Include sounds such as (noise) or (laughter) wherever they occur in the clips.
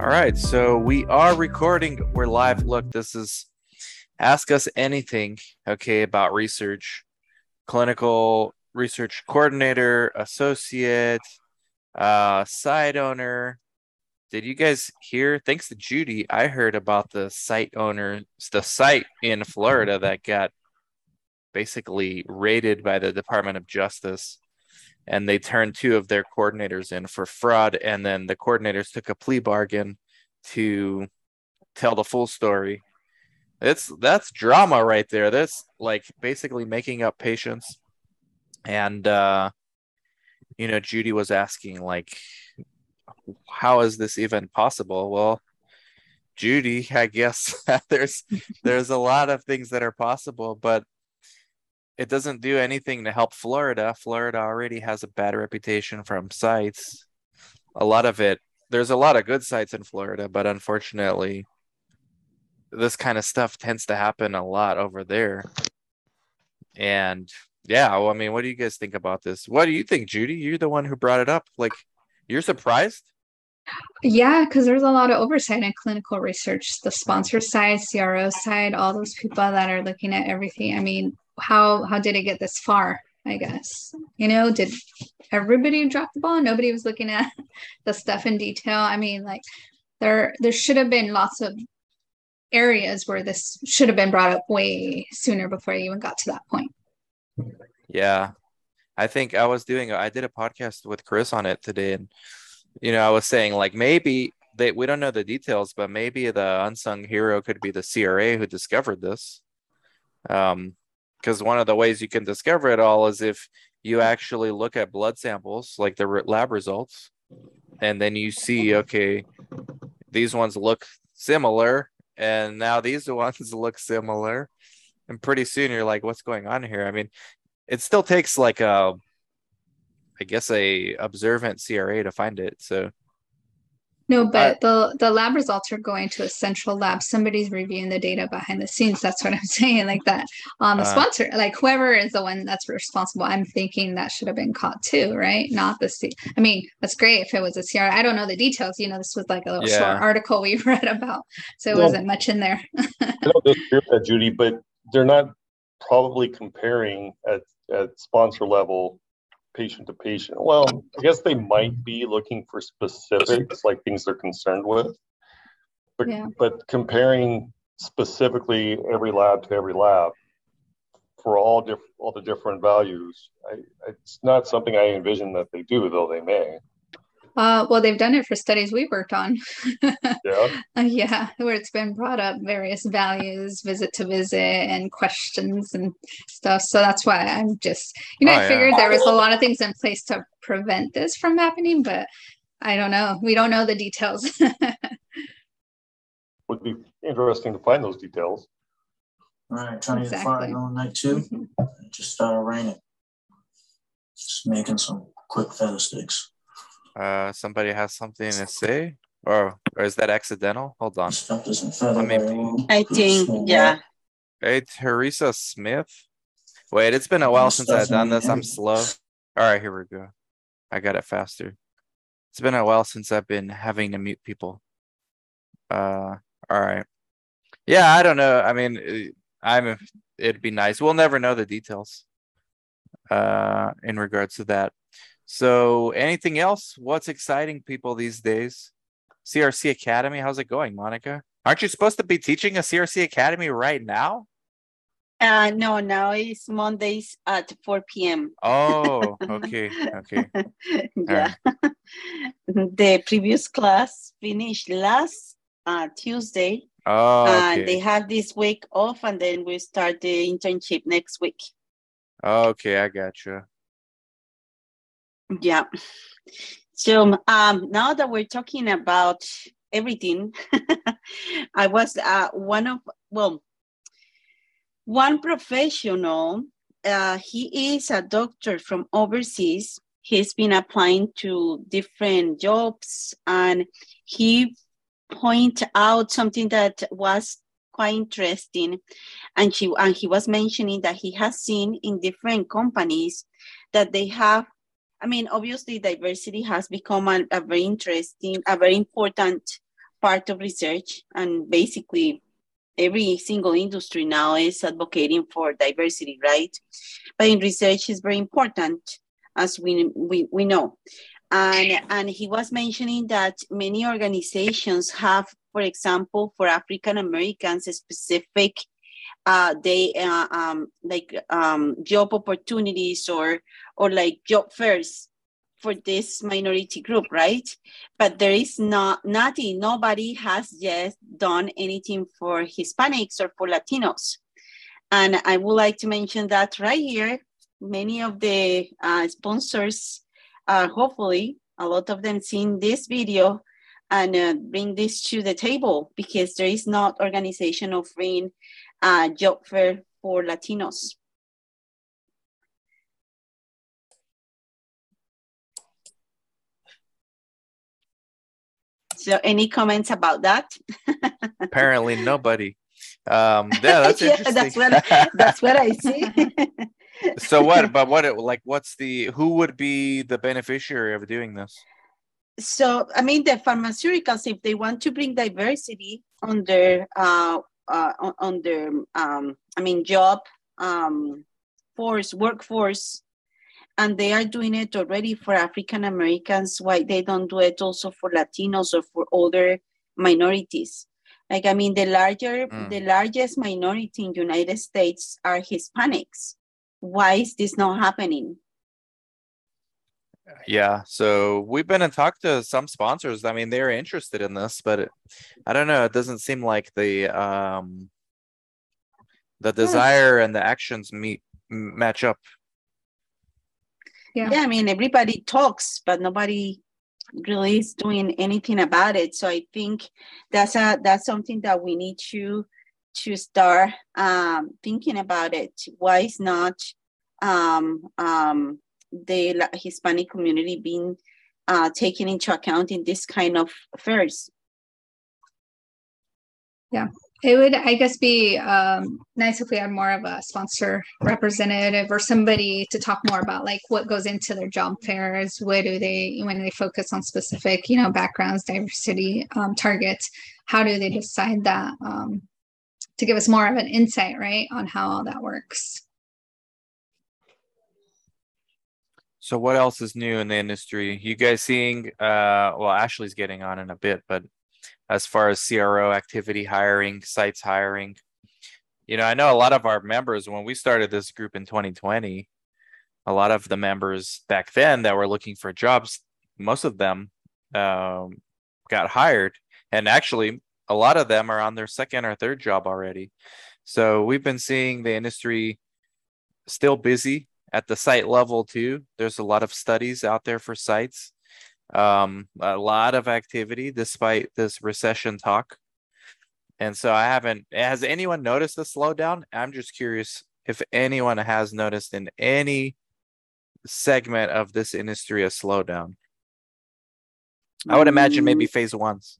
All right, so we are recording. We're live. Look, this is ask us anything, okay, about research, clinical research coordinator, associate, uh, site owner. Did you guys hear? Thanks to Judy, I heard about the site owner, the site in Florida that got basically raided by the Department of Justice and they turned two of their coordinators in for fraud and then the coordinators took a plea bargain to tell the full story. It's that's drama right there. That's like basically making up patients and uh you know judy was asking like how is this even possible? Well judy i guess (laughs) there's there's a lot of things that are possible but it doesn't do anything to help Florida. Florida already has a bad reputation from sites. A lot of it, there's a lot of good sites in Florida, but unfortunately, this kind of stuff tends to happen a lot over there. And yeah, well, I mean, what do you guys think about this? What do you think, Judy? You're the one who brought it up. Like, you're surprised? Yeah, because there's a lot of oversight in clinical research, the sponsor side, CRO side, all those people that are looking at everything. I mean, how how did it get this far i guess? You know did everybody drop the ball? Nobody was looking at (laughs) the stuff in detail. I mean like there there should have been lots of areas where this should have been brought up way sooner before you even got to that point. Yeah. I think i was doing i did a podcast with chris on it today and you know i was saying like maybe they we don't know the details but maybe the unsung hero could be the cra who discovered this. Um because one of the ways you can discover it all is if you actually look at blood samples like the lab results and then you see okay these ones look similar and now these (laughs) ones look similar and pretty soon you're like what's going on here? I mean it still takes like a i guess a observant cra to find it so no, but uh, the the lab results are going to a central lab. Somebody's reviewing the data behind the scenes. That's what I'm (laughs) saying. Like that. on the uh, sponsor, like whoever is the one that's responsible, I'm thinking that should have been caught too, right? Not the C. I mean, that's great if it was a CR. I don't know the details. You know, this was like a little yeah. short article we (laughs) read about, so it well, wasn't much in there. I don't disagree with that, Judy, but they're not probably comparing at at sponsor level patient to patient. Well, I guess they might be looking for specifics, like things they're concerned with. But, yeah. but comparing specifically every lab to every lab for all different all the different values, I, it's not something I envision that they do, though they may. Uh, well, they've done it for studies we worked on. (laughs) Yeah. Uh, yeah, where it's been brought up various values, visit to visit, and questions and stuff. So that's why I'm just, you know, Oh, I yeah. figured there was a lot of things in place to prevent this from happening, but I don't know. We don't know the details. (laughs) Would be interesting to find those details. All right, trying to get Exactly. on night two. Mhm. Just started raining. Just making some quick feather sticks. Uh, somebody has something to say, or or is that accidental? Hold on. Stuff doesn't feather Let me very peek. well. I think, yeah. Hey, Teresa Smith. Wait, it's been a while since I've done this. I'm slow. All right, here we go. I got it faster. It's been a while since I've been having to mute people. Uh, all right. Yeah, I don't know. I mean, uh, I'm. It'd be nice. We'll never know the details. Uh, in regards to that. So, anything else? What's exciting people these days? CRC Academy. How's it going, Monica? Aren't you supposed to be teaching a CRC Academy right now? Uh, no, now it's Mondays at 4 p.m. Oh, okay, (laughs) okay. yeah. (laughs) the previous class finished last uh, Tuesday. Oh, and they okay. have this week off, and then we start the internship next week. Okay, I gotcha. Yeah. So um, now that we're talking about everything, (laughs) I was uh, one of well, one professional. Uh, he is a doctor from overseas. He's been applying to different jobs, and he point out something that was quite interesting. And she and he was mentioning that he has seen in different companies that they have I mean, obviously, diversity has become a, a very interesting, a very important part of research, and basically, every single industry now is advocating for diversity, right? But in research, is very important, as we we, we know. And and he was mentioning that many organizations have, for example, for African Americans, specific uh, they uh, um, like um, job opportunities or or like job fairs for this minority group, right? But there is not nothing. Nobody has yet done anything for Hispanics or for Latinos, and I would like to mention that right here. Many of the uh, sponsors, uh, hopefully, a lot of them seen this video and uh, bring this to the table because there is not organization offering uh, job fair for Latinos. So, any comments about that? (laughs) Apparently, nobody. Um, yeah, that's (laughs) yeah, interesting. that's what that's what I see. (laughs) so what? But what? it- Like, what's the? Who would be the beneficiary of doing this? so, I mean, the pharmaceuticals, if they want to bring diversity on their uh, uh, on, on their um, I mean, job um, force workforce, and they are doing it already for African Americans. Why they don't do it also for Latinos or for other minorities? Like, I mean, the larger, Mm. the largest minority in United States are Hispanics. Why is this not happening? Yeah, so we've been in talk to some sponsors. I mean, they're interested in this, but it, I don't know. It doesn't seem like the um the desire and the actions meet match up. Yeah. yeah i mean everybody talks but nobody really is doing anything about it. So i think that's a that's something that we need to to start um, thinking about it. Why is not um, um, the hispanic community being uh, taken into account in this kind of affairs It would, I guess, be um, nice if we had more of a sponsor representative or somebody to talk more about like what goes into their job fairs. What do they, when they focus on specific, you know, backgrounds, diversity um, targets, how do they decide that? Um, to give us more of an insight, right, on how all that works. So what else is new in the industry? You guys seeing uh well Ashley's getting on in a bit, but as far as CRO activity hiring, sites hiring, you know, I know a lot of our members when we started this group in 2020, a lot of the members back then that were looking for jobs, most of them um, got hired, and actually a lot of them are on their second or third job already. So we've been seeing the industry still busy at the site level too. There's a lot of studies out there for sites, um, a lot of activity despite this recession talk. And so I haven't. Has anyone noticed the slowdown? I'm just curious if anyone has noticed in any segment of this industry a slowdown. I would imagine maybe mm. phase ones.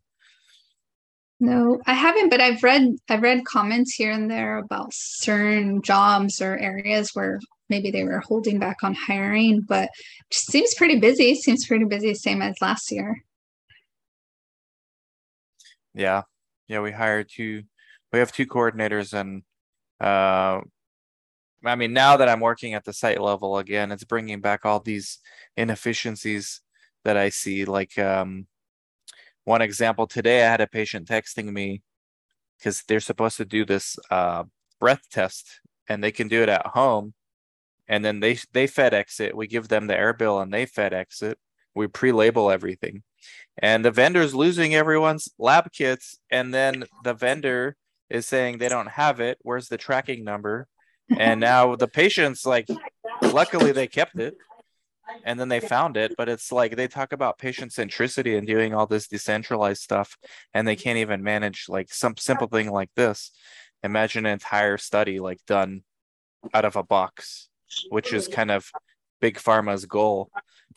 No, I haven't, but I've read I've read comments here and there about certain jobs or areas where maybe they were holding back on hiring, but seems pretty busy. Seems pretty busy, same as last year. Yeah, yeah, we hired two. We have two coordinators, and uh, I mean, now that I'm working at the site level again, it's bringing back all these inefficiencies that I see. Like um, one example today, I had a patient texting me because they're supposed to do this uh, breath test, and they can do it at home and then they they FedEx it. We give them the air bill and they FedEx it. We pre-label everything, and the vendor's losing everyone's lab kits, and then the vendor is saying they don't have it. Where's the tracking number? And (laughs) now the patient's like, luckily they kept it, and then they found it. But it's like they talk about patient centricity and doing all this decentralized stuff, and they can't even manage like some simple thing like this. Imagine an entire study like done out of a box which is kind of big pharma's goal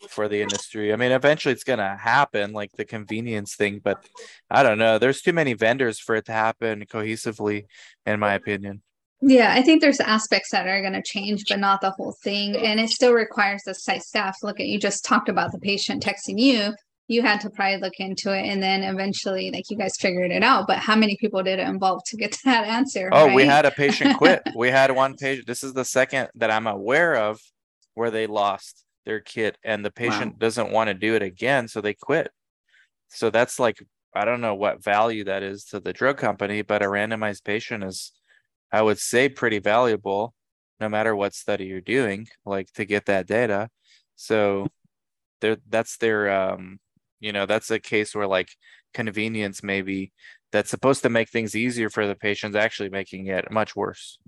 for the industry. I mean, eventually it's going to happen, like the convenience thing, but I don't know. There's too many vendors for it to happen cohesively, in my opinion. Yeah, I think there's aspects that are going to change, but not the whole thing. And it still requires the site staff. Look at you just talked about the patient texting you. You had to probably look into it, and then eventually, like you guys figured it out. But how many people did it involve to get (laughs) to that answer? Oh, right? we had a patient (laughs) quit. we had one patient. This is the second that I'm aware of where they lost their kit and the patient wow. doesn't want to do it again so they quit so that's like i don't know what value that is to the drug company but a randomized patient is i would say pretty valuable no matter what study you're doing like to get that data so there that's their um you know that's a case where like convenience maybe that's supposed to make things easier for the patients actually making it much worse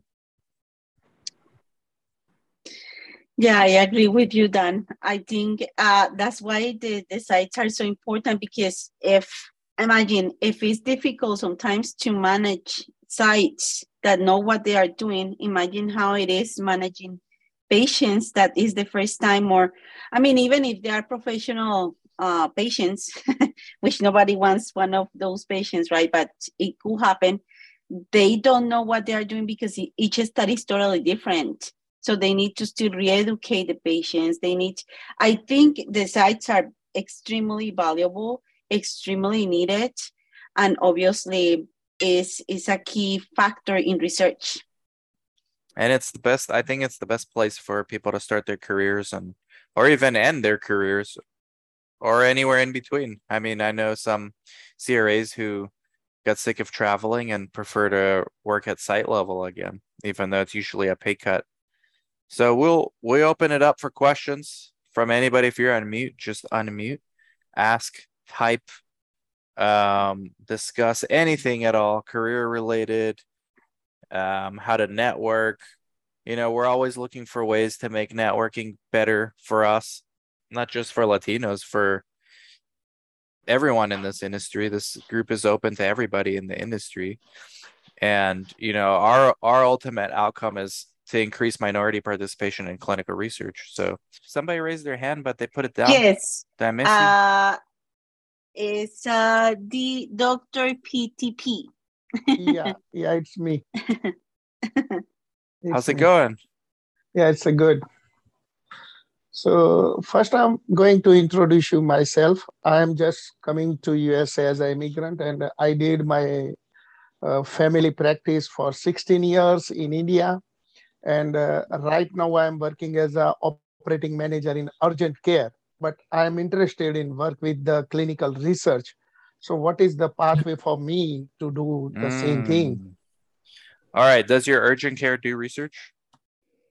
Yeah, I agree with you, Dan. I think uh, that's why the, the sites are so important because if, imagine, if it's difficult sometimes to manage sites that know what they are doing, imagine how it is managing patients that is the first time, or, I mean, even if they are professional uh, patients, (laughs) which nobody wants one of those patients, right? But it could happen. They don't know what they are doing because each study is totally different so they need to still re-educate the patients. They need, I think the sites are extremely valuable, extremely needed, and obviously is is a key factor in research. And it's the best, I think it's the best place for people to start their careers and or even end their careers or anywhere in between. I mean, I know some CRAs who got sick of traveling and prefer to work at site level again, even though it's usually a pay cut. So we'll we open it up for questions from anybody. If you're on mute, just unmute, ask, type, um, discuss anything at all, career related, um, how to network. You know, we're always looking for ways to make networking better for us, not just for Latinos, for everyone in this industry. This group is open to everybody in the industry. And, you know, our our ultimate outcome is to increase minority participation in clinical research. So somebody raised their hand, but they put it down. Yes. Did I miss uh, It's uh, the Dr. PTP. (laughs) yeah, yeah, it's me. (laughs) It's How's it me. going? Yeah, it's a good. So first, I'm going to introduce you myself. I am just coming to USA as an immigrant, and I did my uh, family practice for 16 years in India and uh, right now I'm working as a operating manager in urgent care, but I'm interested in work with the clinical research. So what is the pathway for me to do the mm. same thing? Hmm. All right. Does your urgent care do research?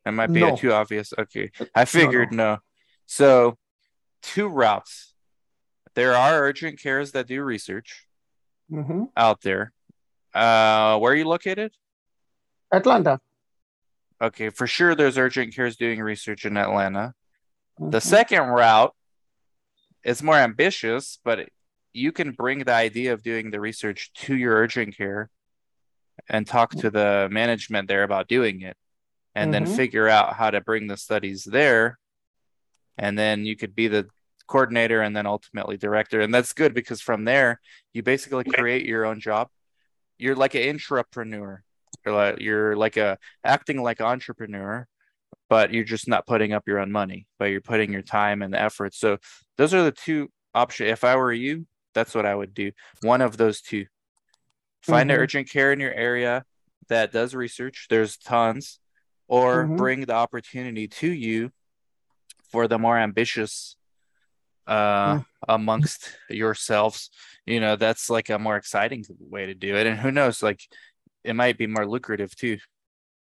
That might be no. too obvious. Okay. I figured no, no. no. So two routes. there are urgent cares that do research hmm out there. Uh, where are you located? Atlanta. Okay, for sure, there's urgent cares doing research in Atlanta. The Mhm. second route is more ambitious, but you can bring the idea of doing the research to your urgent care and talk to the management there about doing it, and then Mhm. figure out how to bring the studies there. And then you could be the coordinator and then ultimately director. And that's good because from there, you basically create your own job. You're like an intrapreneur. You're like you're like a acting like an entrepreneur, but you're just not putting up your own money, but you're putting your time and effort. So those are the two options. If I were you, that's what I would do. One of those two. Find an Mhm. urgent care in your area that does research. There's tons, or Mhm. bring the opportunity to you for the more ambitious uh amongst yourselves. You know, that's like a more exciting way to do it. And who knows, like it might be more lucrative too.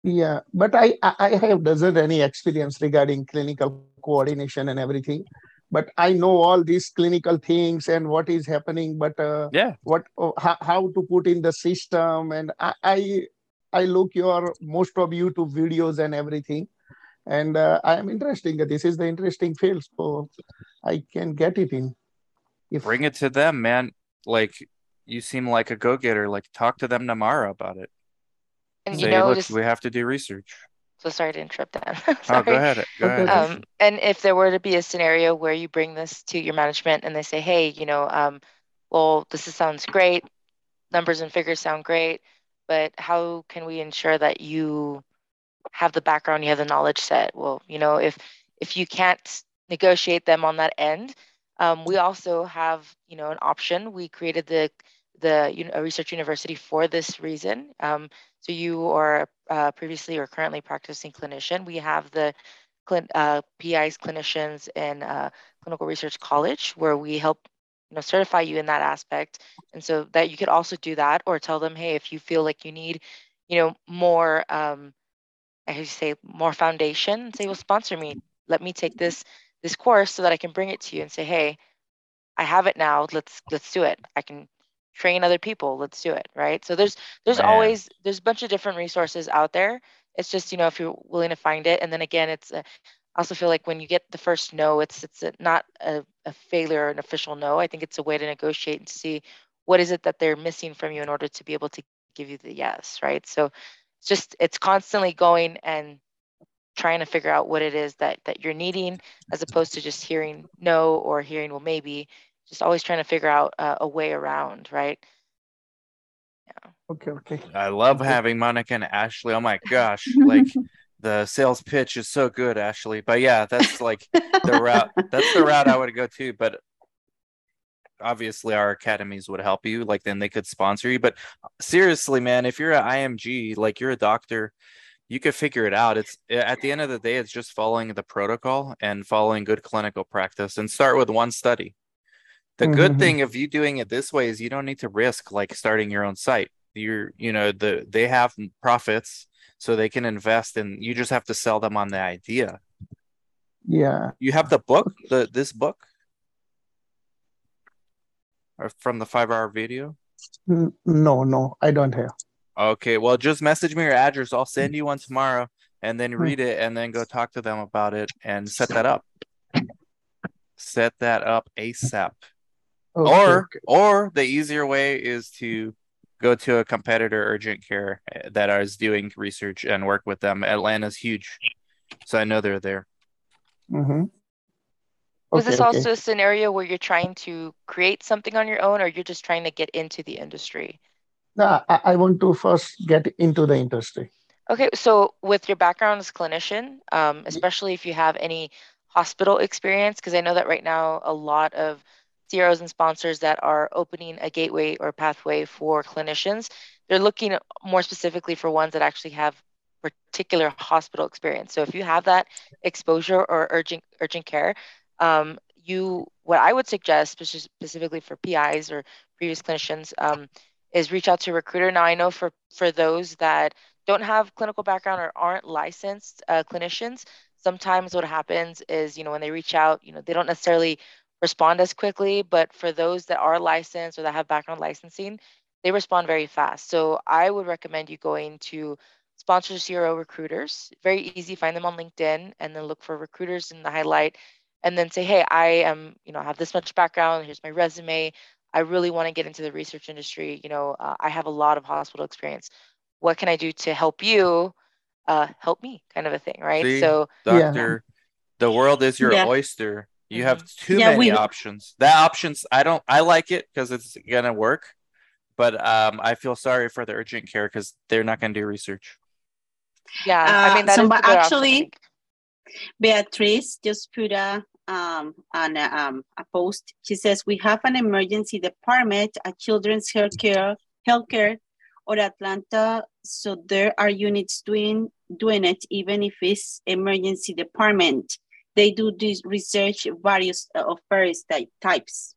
Yeah, but I I have doesn't any experience regarding clinical coordination and everything, but I know all these clinical things and what is happening. But uh, Yeah. what how, how to put in the system and I, I I look your most of YouTube videos and everything, and uh, I am interesting. This is the interesting field, so I can get it in. If Bring it to them, man. Like you seem like a go-getter. Like talk to them tomorrow about it. And Say, you know, look, just we have to do research. so sorry to interrupt that. (laughs) Oh, go ahead. Go ahead. Um, and if there were to be a scenario where you bring this to your management and they say, hey, you know, um, well, this is, sounds great, numbers and figures sound great, but how can we ensure that you have the background, you have the knowledge set? Well, you know, if if you can't negotiate them on that end, um, we also have, you know, an option. We created the the you know, research university for this reason. Um, so you are uh, previously or currently practicing clinician. We have the uh, PIs clinicians in uh, clinical research college where we help you know certify you in that aspect. And so that you could also do that or tell them hey if you feel like you need you know more um i say more foundation say well sponsor me. Let me take this this course so that i can bring it to you and say hey i have it now. Let's let's do it. I can train other people. Let's do it right? So there's there's Man. always there's a bunch of different resources out there. It's just you know if you're willing to find it. And then again it's a, I also feel like when you get the first no, it's it's a, not a, a failure or an official no. I think it's a way to negotiate and see what is it that they're missing from you in order to be able to give you the yes, right? So it's just it's constantly going and trying to figure out what it is that that you're needing, as opposed to just hearing no or hearing well maybe. Just always trying to figure out uh, a way around, right? Yeah okay, okay. I love having Monica and Ashley. Oh my gosh, (laughs) like the sales pitch is so good, Ashley. But yeah, that's (laughs) like the route. That's the route I would go to. But obviously, our academies would help you. Like then they could sponsor you. But seriously, man, if you're an IMG, like you're a doctor, you could figure it out. It's at the end of the day, it's just following the protocol and following good clinical practice and start with one study. The good Mhm. thing of you doing it this way is you don't need to risk like starting your own site. You're, you know, the they have profits, so they can invest, and you just have to sell them on the idea. Yeah. You have the book, the this book, or from the five hour video. No, no, I don't have. Okay, well, just message me your address. I'll send you one tomorrow, and then Hmm. read it, and then go talk to them about it and set that up. Set that up ASAP. Okay, or or the easier way is to go to a competitor urgent care eh, that is doing research and work with them. Atlanta's huge, so I know they're there. Mhm. Was Okay, this okay. also a scenario where you're trying to create something on your own, or you're just trying to get into the industry? No, I, I want to first get into the industry. Okay, so with your background as a clinician, um, especially if you have any hospital experience, because I know that right now a lot of CROs and sponsors that are opening a gateway or pathway for clinicians, they're looking more specifically for ones that actually have particular hospital experience. So if you have that exposure or urgent urgent care, um, you what I would suggest, specifically for PIs or previous clinicians, um, is reach out to a recruiter. Now I know for for those that don't have clinical background or aren't licensed uh, clinicians, sometimes what happens is, you know, when they reach out, you know, they don't necessarily respond as quickly, but for those that are licensed or that have background licensing, they respond very fast. So I would recommend you going to sponsor CRO recruiters. Very easy, find them on LinkedIn and then look for recruiters in the highlight and then say, hey, I am, you know, have this much background. Here's my resume. I really want to get into the research industry. You know, uh, I have a lot of hospital experience. What can I do to help you? Uh, help me, kind of a thing, right? See, so, doctor, yeah. the world is your Yeah. oyster. You Mhm. have too Yeah, many we- options. That options, I don't, I like it because it's gonna work, but um, I feel sorry for the urgent care because they're not gonna do research. yeah, I Uh, mean, that so is but the better option, actually- Beatrice just put a um on a, um, a post. She says we have an emergency department at Children's Healthcare Healthcare or Atlanta, so there are units doing doing it even if it's emergency department. They do this research various uh, of various type, types.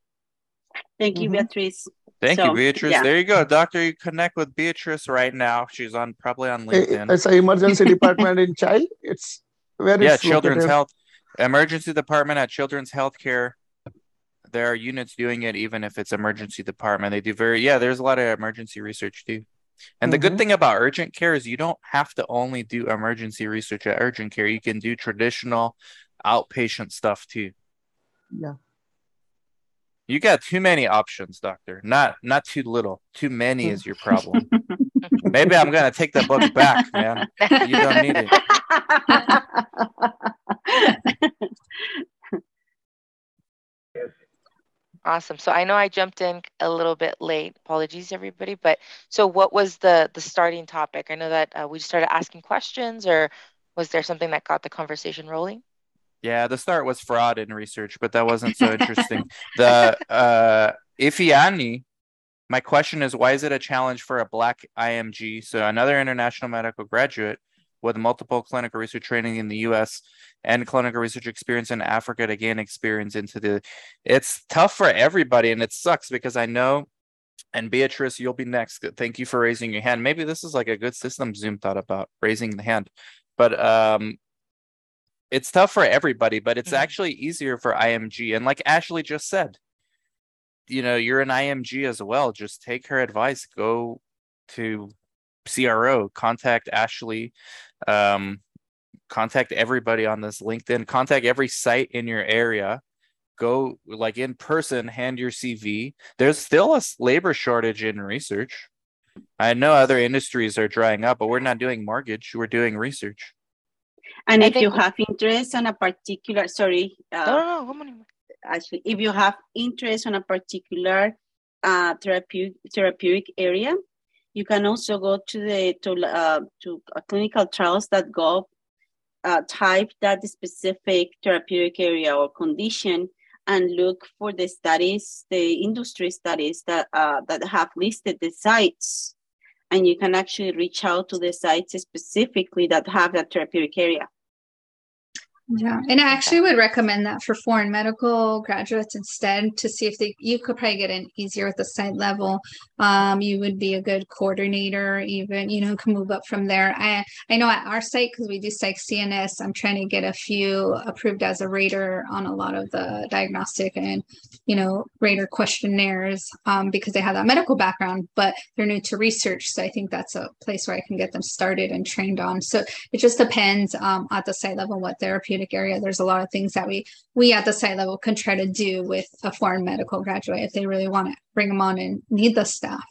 Thank you, Mhm. Beatrice. Thank So, you, Beatrice. yeah. There you go, doctor. You connect with Beatrice right now. She's on probably on LinkedIn. It's an emergency department in child. It's where yeah, Children's. Health Emergency Department at Children's Healthcare. There are units doing it, even if it's emergency department. They do very yeah. There's a lot of emergency research too. And the good Mhm. thing about urgent care is you don't have to only do emergency research at urgent care. You can do traditional outpatient stuff too. Yeah. You got too many options, doctor. Not not too little. Too many is your problem. (laughs) Maybe I'm gonna take the book back, man. You don't need it. Awesome. So I know I jumped in a little bit late. Apologies, everybody. But so, what was the the starting topic? I know that uh, we started asking questions, or was there something that got the conversation rolling? Yeah, the start was fraud in research, but that wasn't so interesting. the uh Ifiani, my question is why is it a challenge for a black IMG, so another international medical graduate with multiple clinical research training in the US and clinical research experience in Africa to gain experience into the it's tough for everybody and it sucks because I know and Beatrice, you'll be next. Thank you for raising your hand. Maybe this is like a good system Zoom thought about raising the hand. But um it's tough for everybody, but it's Mhm. actually easier for IMG. And like Ashley just said, you know, you're an IMG as well. Just take her advice. Go to CRO, contact Ashley, um, contact everybody on this LinkedIn, contact every site in your area. Go like in person, hand your CV. There's still a labor shortage in research. I know other industries are drying up, but we're not doing mortgage. We're doing research. And I if you have interest on a particular, sorry, uh, No, no, no. Actually, if you have interest on a particular uh, therapeutic therapeutic area, you can also go to the to uh, to uh, clinicaltrials.gov, uh, type that specific therapeutic area or condition, and look for the studies, the industry studies that uh, that have listed the sites, and you can actually reach out to the sites specifically that have that therapeutic area. Yeah, and I actually would recommend that for foreign medical graduates instead to see if they you could probably get in easier at the site level. Um, you would be a good coordinator, even you know, can move up from there. I I know at our site because we do psych CNS, I'm trying to get a few approved as a rater on a lot of the diagnostic and you know rater questionnaires um, because they have that medical background, but they're new to research. So I think that's a place where I can get them started and trained on. So it just depends um, at the site level what therapeutic area there's a lot of things that we we at the site level can try to do with a foreign medical graduate if they really want to bring them on and need the staff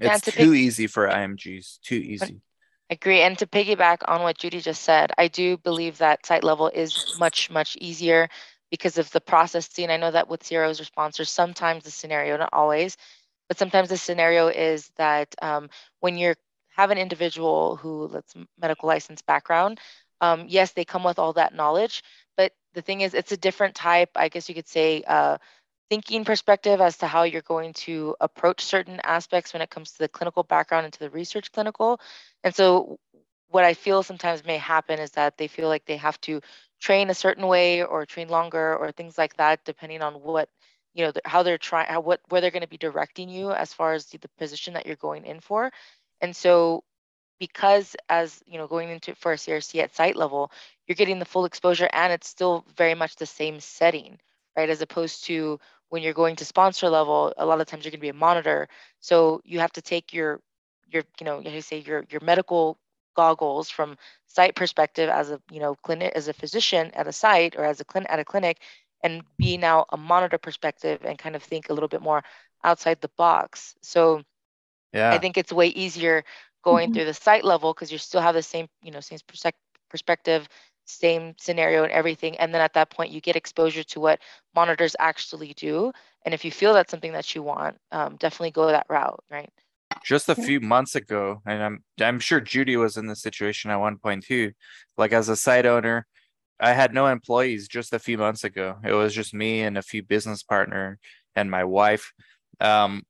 It's to too pick- easy for IMGs. Too easy. Agree. And to piggyback on what Judy just said, I do believe that site level is much, much easier because of the processing. I know that with CROs or sponsors, sometimes the scenario, not always, but sometimes the scenario is that um, when you have an individual who, let's medical license background, um, yes, they come with all that knowledge, but the thing is, it's a different type, I guess you could say, uh, thinking perspective as to how you're going to approach certain aspects when it comes to the clinical background and to the research clinical. And so what I feel sometimes may happen is that they feel like they have to train a certain way or train longer or things like that, depending on what, you know, how they're trying, how, what, where they're going to be directing you as far as the, the position that you're going in for. And so because as, you know, going into for a CRC at site level, you're getting the full exposure and it's still very much the same setting, right? As opposed to when you're going to sponsor level, a lot of times you're going to be a monitor. So you have to take your your you know you say your your medical goggles from site perspective as a you know clinic as a physician at a site or as a clinic at a clinic and be now a monitor perspective and kind of think a little bit more outside the box so yeah i think it's way easier going mm-hmm. through the site level because you still have the same you know same perspective same scenario and everything and then at that point you get exposure to what monitors actually do and if you feel that's something that you want um, definitely go that route right? Just a few months ago and i'm i'm sure judy was in this situation at one point too like as a site owner i had no employees just a few months ago. It was just me and a few business partner and my wife. Um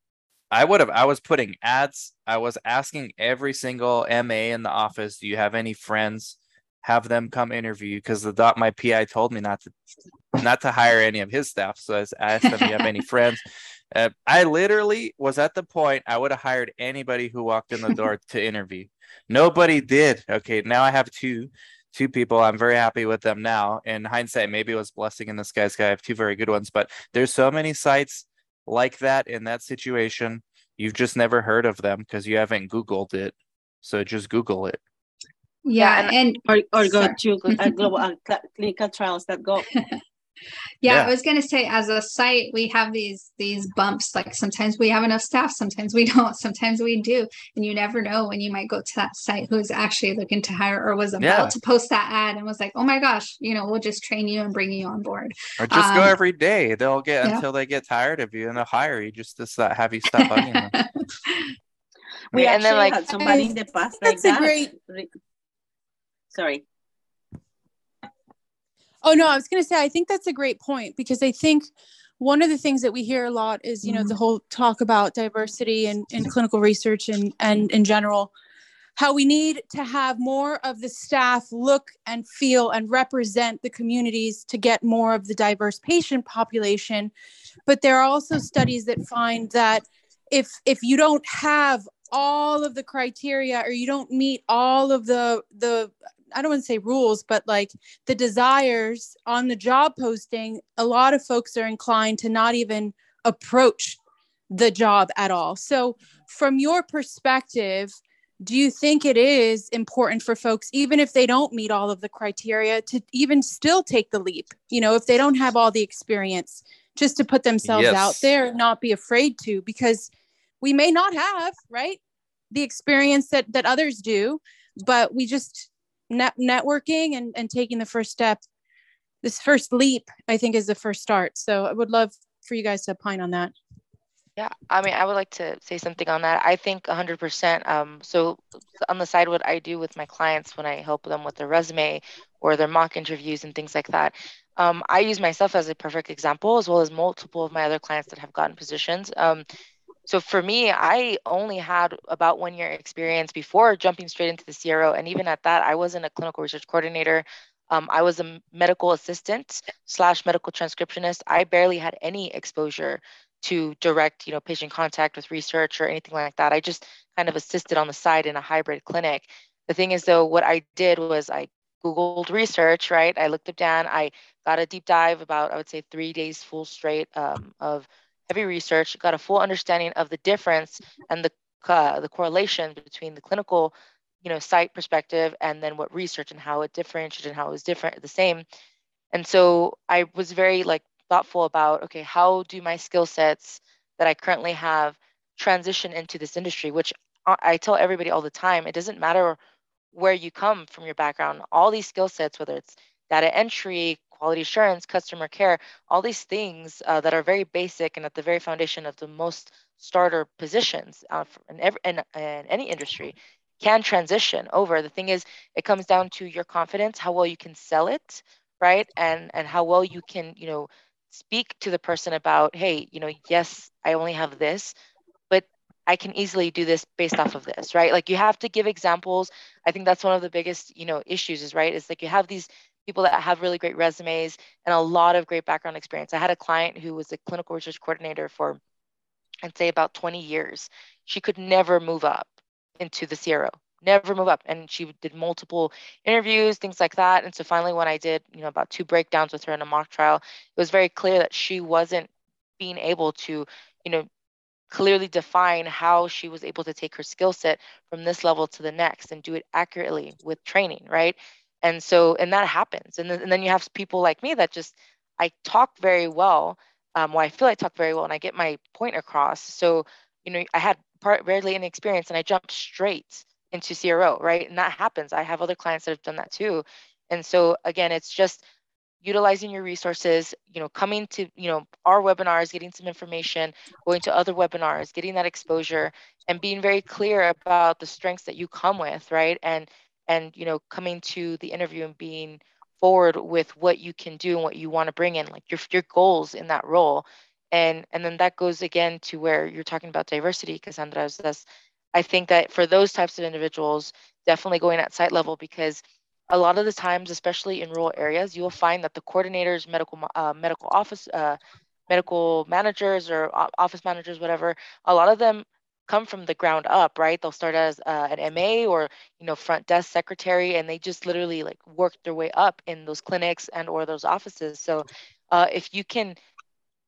i would have i was putting ads i was asking every single ma in the office do you have any friends have them come interview because the dot my pi told me not to not to hire any of his staff so i asked them do you have any friends (laughs) uh, I literally was at the point I would have hired anybody who walked in the door (laughs) to interview. Nobody did. Okay, now I have two, two people. I'm very happy with them now. In hindsight, maybe it was blessing in this guy's guy. I have two very good ones, but there's so many sites like that in that situation. You've just never heard of them because you haven't Googled it. So just Google it. Yeah, and, and or, or go to uh, global (laughs) uh, clinical trials.gov. (laughs) yeah, yeah, I was gonna say as a site we have these these bumps. Like sometimes we have enough staff, sometimes we (laughs) don't, sometimes we do, and you never know when you might go to that site who's actually looking to hire or was about yeah. to post that ad and was like, oh my gosh, you know, we'll just train you and bring you on board. Or just um, go every day. They'll get yeah. until they get tired of you and they'll hire you just to have you stop bugging them. (laughs) we and then like somebody in the past like that. (laughs) Great... Sorry. Oh no, I was going to say I think that's a great point because I think one of the things that we hear a lot is you know the mm-hmm. whole talk about diversity and in, in clinical research and and in general how we need to have more of the staff look and feel and represent the communities to get more of the diverse patient population. But there are also studies that find that if if you don't have all of the criteria or you don't meet all of the the I don't want to say rules, but like the desires on the job posting, a lot of folks are inclined to not even approach the job at all. So, from your perspective, do you think it is important for folks, even if they don't meet all of the criteria, to even still take the leap? You know, if they don't have all the experience, just to put themselves yes. out there and not be afraid to, because we may not have, right? The experience that that others do, but we just net- networking and, and taking the first step this first leap i think is the first start. So i would love for you guys to opine on that. Yeah i mean i would like to say something on that. I think 100% um, so on the side what i do with my clients when i help them with their resume or their mock interviews and things like that um, i use myself as a perfect example as well as multiple of my other clients that have gotten positions. Um, so for me, I only had about one year experience before jumping straight into the CRO. And even at that, I wasn't a clinical research coordinator. Um, I was a medical assistant slash medical transcriptionist. I barely had any exposure to direct, you know, patient contact with research or anything like that. I just kind of assisted on the side in a hybrid clinic. The thing is, though, what I did was I Googled research, right? I looked up down, I got a deep dive about, I would say, three days full straight um, of heavy research, got a full understanding of the difference and the uh, the correlation between the clinical, you know, site perspective and then what research and how it differentiated and how it was different, the same. And so I was very like thoughtful about okay, how do my skill sets that I currently have transition into this industry? Which I tell everybody all the time, it doesn't matter where you come from your background. All these skill sets, whether it's data entry, quality assurance, customer care, all these things uh, that are very basic and at the very foundation of the most starter positions uh, in, every, in, in any industry can transition over. The thing is, it comes down to your confidence, how well you can sell it, right? And and how well you can, you know, speak to the person about, hey, you know, yes, I only have this, but I can easily do this based off of this, right? Like you have to give examples. I think that's one of the biggest, you know, issues is right. Is like you have these people that have really great resumes and a lot of great background experience. I had a client who was a clinical research coordinator for, I'd say, about 20 years. She could never move up into the CRO. never move up. And she did multiple interviews, things like that. And so finally, when I did, you know, about two breakdowns with her in a mock trial, it was very clear that she wasn't being able to, you know, clearly define how she was able to take her skill set from this level to the next and do it accurately with training, right? And so, and that happens. And then, and then you have people like me that just, I talk very well. Um, well, I feel I talk very well and I get my point across. So, you know, I had part rarely the experience and I jumped straight into CRO, right? And that happens. I have other clients that have done that too. And so again, it's just utilizing your resources, you know, coming to, you know, our webinars, getting some information, going to other webinars, getting that exposure and being very clear about the strengths that you come with, right? And and you know, coming to the interview and being forward with what you can do and what you want to bring in, like your your goals in that role. And and then that goes again to where you're talking about diversity, Cassandra. That's I think that for those types of individuals, definitely going at site level because a lot of the times, especially in rural areas, you will find that the coordinators, medical uh, medical office, uh, medical managers or office managers, whatever, a lot of them come from the ground up, right? They'll start as uh, an MA or you know front desk secretary, and they just literally like work their way up in those clinics and or those offices. So uh, if you can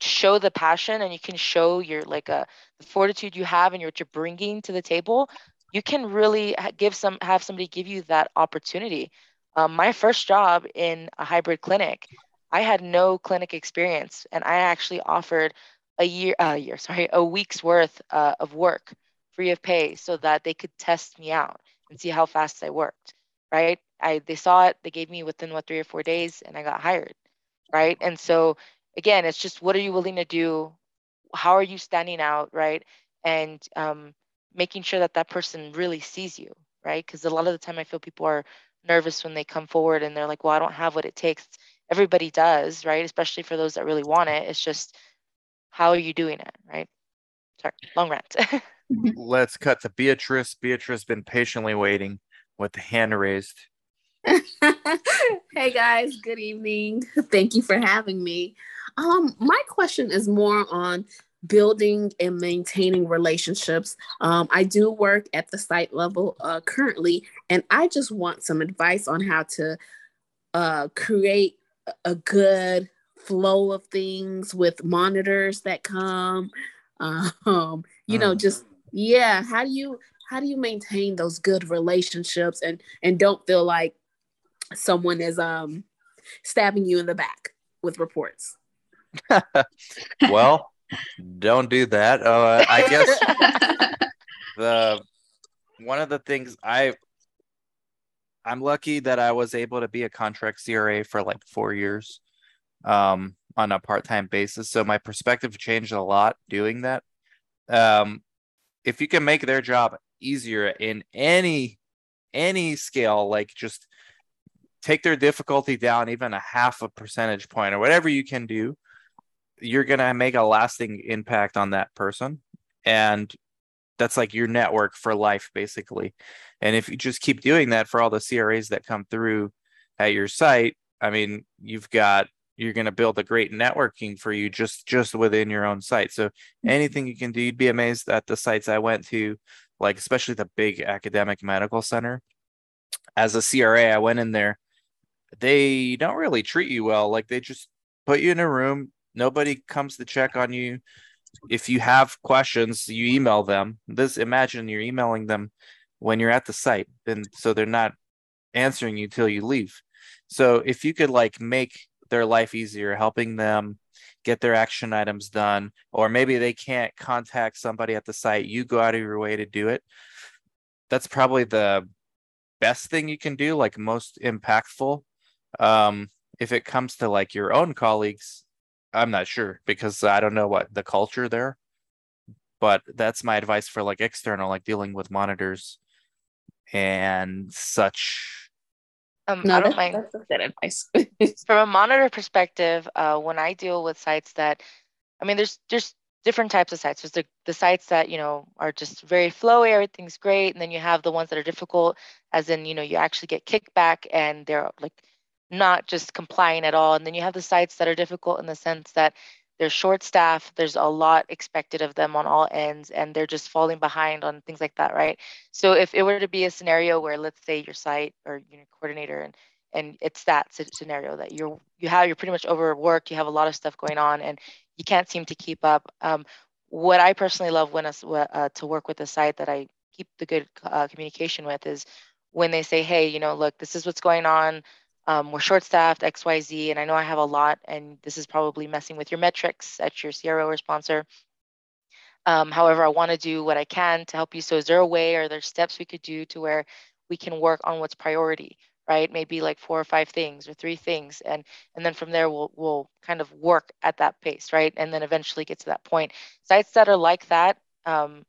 show the passion and you can show your like a uh, the fortitude you have and what you're bringing to the table, you can really give some have somebody give you that opportunity. Um, my first job in a hybrid clinic, I had no clinic experience, and I actually offered a year, a year, sorry, a week's worth uh, of work free of pay, so that they could test me out and see how fast I worked. Right? I they saw it, they gave me within what three or four days, and I got hired. Right? And so again, it's just what are you willing to do? How are you standing out? Right? And um, making sure that that person really sees you. Right? Because a lot of the time, I feel people are nervous when they come forward and they're like, well, I don't have what it takes. Everybody does, right? Especially for those that really want it. It's just, how are you doing it, right? Sorry, long rant. (laughs) Let's cut to Beatrice. Beatrice has been patiently waiting with the hand raised. (laughs) hey guys, good evening. (laughs) Thank you for having me. Um, my question is more on building and maintaining relationships. Um, I do work at the site level uh, currently, and I just want some advice on how to uh, create a good flow of things with monitors that come. (laughs) Um, you know, mm. just yeah. How do you how do you maintain those good relationships and and don't feel like someone is um stabbing you in the back with reports? (laughs) well, don't do that. Uh, I guess (laughs) the one of the things I I'm lucky that I was able to be a contract CRA for like four years um, on a part-time basis. So my perspective changed a lot doing that. Um, if you can make their job easier in any any scale, like just take their difficulty down even a half a percentage point or whatever you can do you're to make a lasting impact on that person and that's like your network for life basically and if you just keep doing that for all the cras that come through at your site i mean you've got you're going to build a great networking for you just just within your own site so mm-hmm. anything you can do you'd be amazed at the sites i went to like especially the big academic medical center as a cra i went in there they don't really treat you well like they just put you in a room Nobody comes to check on you. If you have questions, you email them. This imagine you're emailing them when you're at the site, and so they're not answering you till you leave. So if you could like make their life easier, helping them get their action items done, or maybe they can't contact somebody at the site, you go out of your way to do it. That's probably the best thing you can do, like most impactful. Um, if it comes to like your own colleagues, I'm not sure because I don't know what the culture there. But that's my advice for like external, like dealing with monitors and such. Um, no, I don't mind. That's good advice. (laughs) From a monitor perspective, uh, when I deal with sites that, I mean, there's there's different types of sites. There's the, the sites that you know are just very flowy, everything's great, and then you have the ones that are difficult, as in you know you actually get kickback and they're like not just complying at all. And then you have the sites that are difficult in the sense that they're short staffed there's a lot expected of them on all ends and they're just falling behind on things like that right? So if it were to be a scenario where let's say your site or your coordinator and and it's that scenario that you're you have you're pretty much overworked you have a lot of stuff going on and you can't seem to keep up um, what i personally love when us uh, to work with a site that i keep the good uh, communication with is when they say hey you know look this is what's going on um, we're short staffed xyz and i know i have a lot and this is probably messing with your metrics at your cro or sponsor. Um, however i want to do what i can to help you. So is there a way or there steps we could do to where we can work on what's priority right? Maybe like four or five things or three things and and then from there we'll we'll kind of work at that pace right? And then eventually get to that point. Sites that are like that um,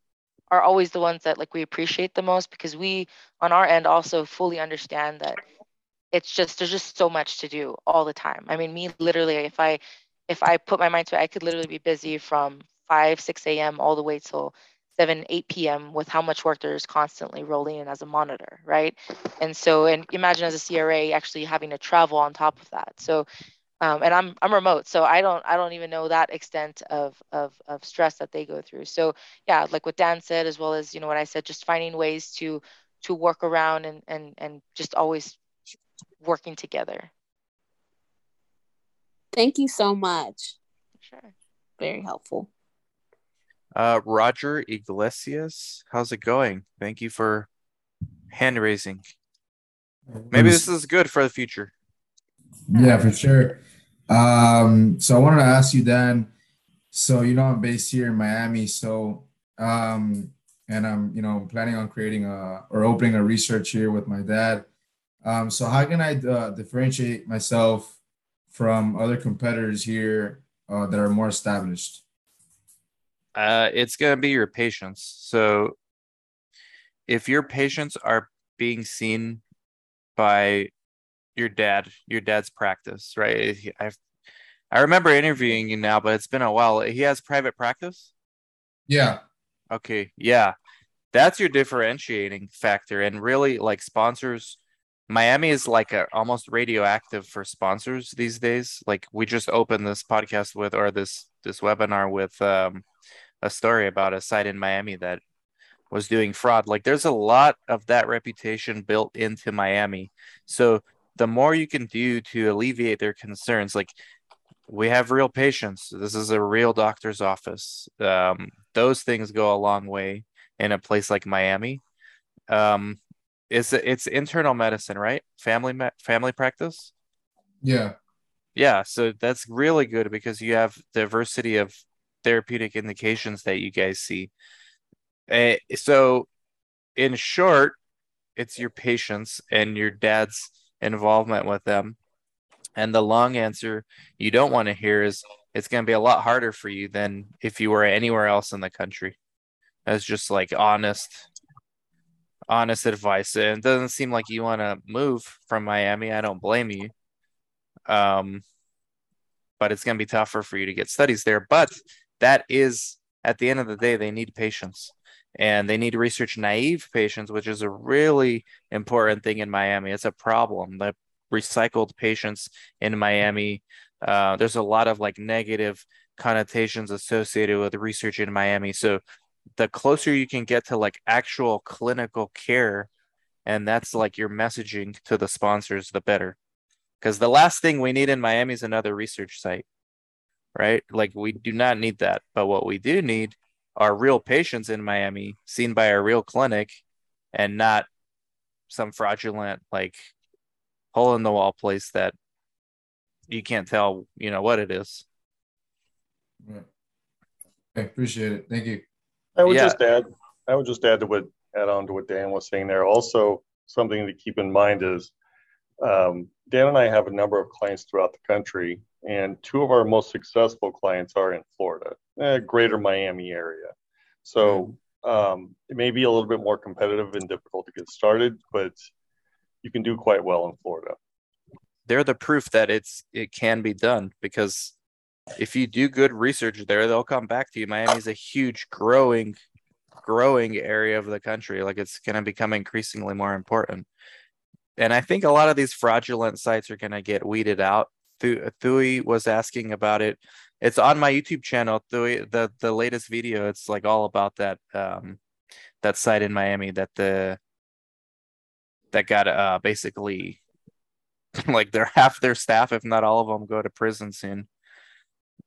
are always the ones that like we appreciate the most because we on our end also fully understand that it's just there's just so much to do all the time. I mean me literally if i if i put my mind to it i could literally be busy from 5 6 a.m all the way till 7 8 p.m with how much work there's constantly rolling in as a monitor right? And so and imagine as a cra actually having to travel on top of that. So um, and i'm i'm remote so i don't i don't even know that extent of, of of stress that they go through. So yeah like what dan said as well as you know what i said just finding ways to to work around and and and just always working together thank you so much sure very helpful uh, Roger Iglesias, how's it going? Thank you for hand raising. Maybe this is good for the future. Yeah, for sure. Um, so I wanted to ask you, Dan. So you know I'm based here in Miami. So um, and I'm you know planning on creating a or opening a research here with my dad. Um, so how can I uh, differentiate myself from other competitors here uh, that are more established? Uh, it's going to be your patients. So if your patients are being seen by your dad, your dad's practice, right? I I remember interviewing you now, but it's been a while. He has private practice? Yeah. Okay. Yeah. That's your differentiating factor. And really, like sponsors, Miami is like a, almost radioactive for sponsors these days. Like we just opened this podcast with, or this this webinar with um, a story about a site in Miami that was doing fraud. Like there's a lot of that reputation built into Miami. So the more you can do to alleviate their concerns, like we have real patients. This is a real doctor's office. Um, those things go a long way in a place like Miami. Um, it's it's internal medicine, right? Family me- family practice. Yeah. Yeah, so that's really good because you have diversity of therapeutic indications that you guys see. Uh, so, in short, it's your patients and your dad's involvement with them. And the long answer you don't want to hear is it's going to be a lot harder for you than if you were anywhere else in the country. That's just like honest, honest advice. And it doesn't seem like you want to move from Miami. I don't blame you. Um, but it's going to be tougher for you to get studies there. But that is at the end of the day they need patients and they need research naive patients which is a really important thing in miami it's a problem the recycled patients in miami uh, there's a lot of like negative connotations associated with research in miami so the closer you can get to like actual clinical care and that's like your messaging to the sponsors the better because the last thing we need in miami is another research site right? Like we do not need that. But what we do need are real patients in Miami seen by a real clinic and not some fraudulent like hole in the wall place that you can't tell, you know, what it is. Okay, appreciate it. Thank you. I would Yeah. just add, I would just add to what add on to what Dan was saying there. Also, something to keep in mind is um, Dan and I have a number of clients throughout the country, and two of our most successful clients are in Florida, eh, greater Miami area. So um, it may be a little bit more competitive and difficult to get started, but you can do quite well in Florida. They're the proof that it's it can be done because if you do good research there, they'll come back to you. Miami's a huge growing growing area of the country. Like it's gonna become increasingly more important. And I think a lot of these fraudulent sites are gonna get weeded out Thu- Thui was asking about it. It's on my YouTube channel. Thui, the the latest video. It's like all about that um that site in Miami that the that got uh basically (laughs) like they're half their staff, if not all of them, go to prison soon.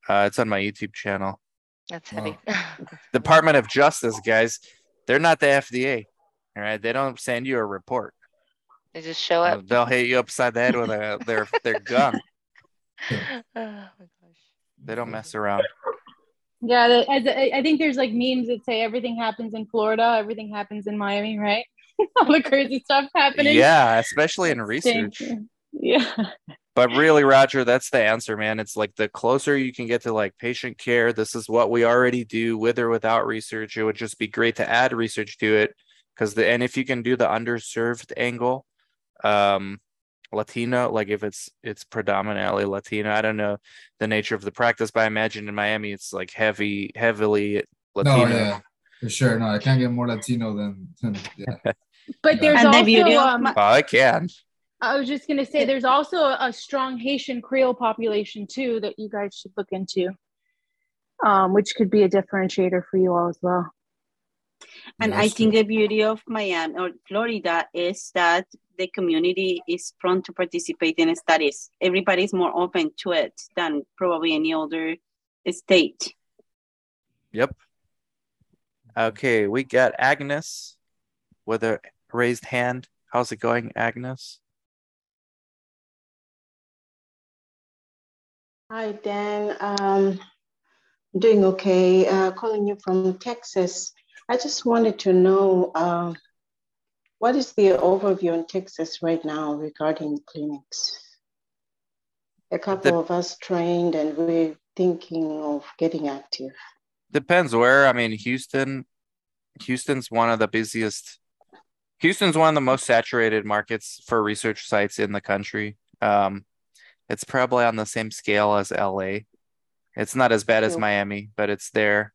Uh, it's on my YouTube channel. That's heavy. (laughs) Department of Justice, guys, they're not the FDA. All right, they don't send you a report. they just show Uh, up. They'll hit you upside the head with a their their gun. (laughs) oh my gosh. They don't mess around. Yeah, the, as, I I think there's like memes that say everything happens in Florida, everything happens in Miami, right? (laughs) All the crazy stuff happening. Yeah, especially in research. Yeah. But really, Roger, that's the answer, man. It's like the closer you can get to like patient care, this is what we already do with or without research. It would just be great to add research to it. Because the and if you can do the underserved angle, um, Latino, like if it's it's predominantly Latino, I don't know the nature of the practice, but I imagine in Miami it's like heavy, heavily Latino. No, yeah, for sure. No, I can't get more Latino than, than yeah. (laughs) But there's And also, um, my- Oh, I can. I was just gonna say, there's also a, a strong Haitian Creole population too that you guys should look into, um, which could be a differentiator for you all as well. And Yeah, I think the beauty of Miami or Florida is that the community is prone to participate in studies. Everybody's more open to it than probably any other state. Yep. Okay, we got Agnes with a raised hand. How's it going, Agnes? Hi, Dan. Um, doing okay. Uh, calling you from Texas. I just wanted to know um, what is the overview in Texas right now regarding clinics? A couple The- of us trained and we're thinking of getting active. Depends where. I mean, Houston, Houston's one of the busiest. Houston's one of the most saturated markets for research sites in the country. Um, it's probably on the same scale as LA. It's not as bad as Miami, but it's there.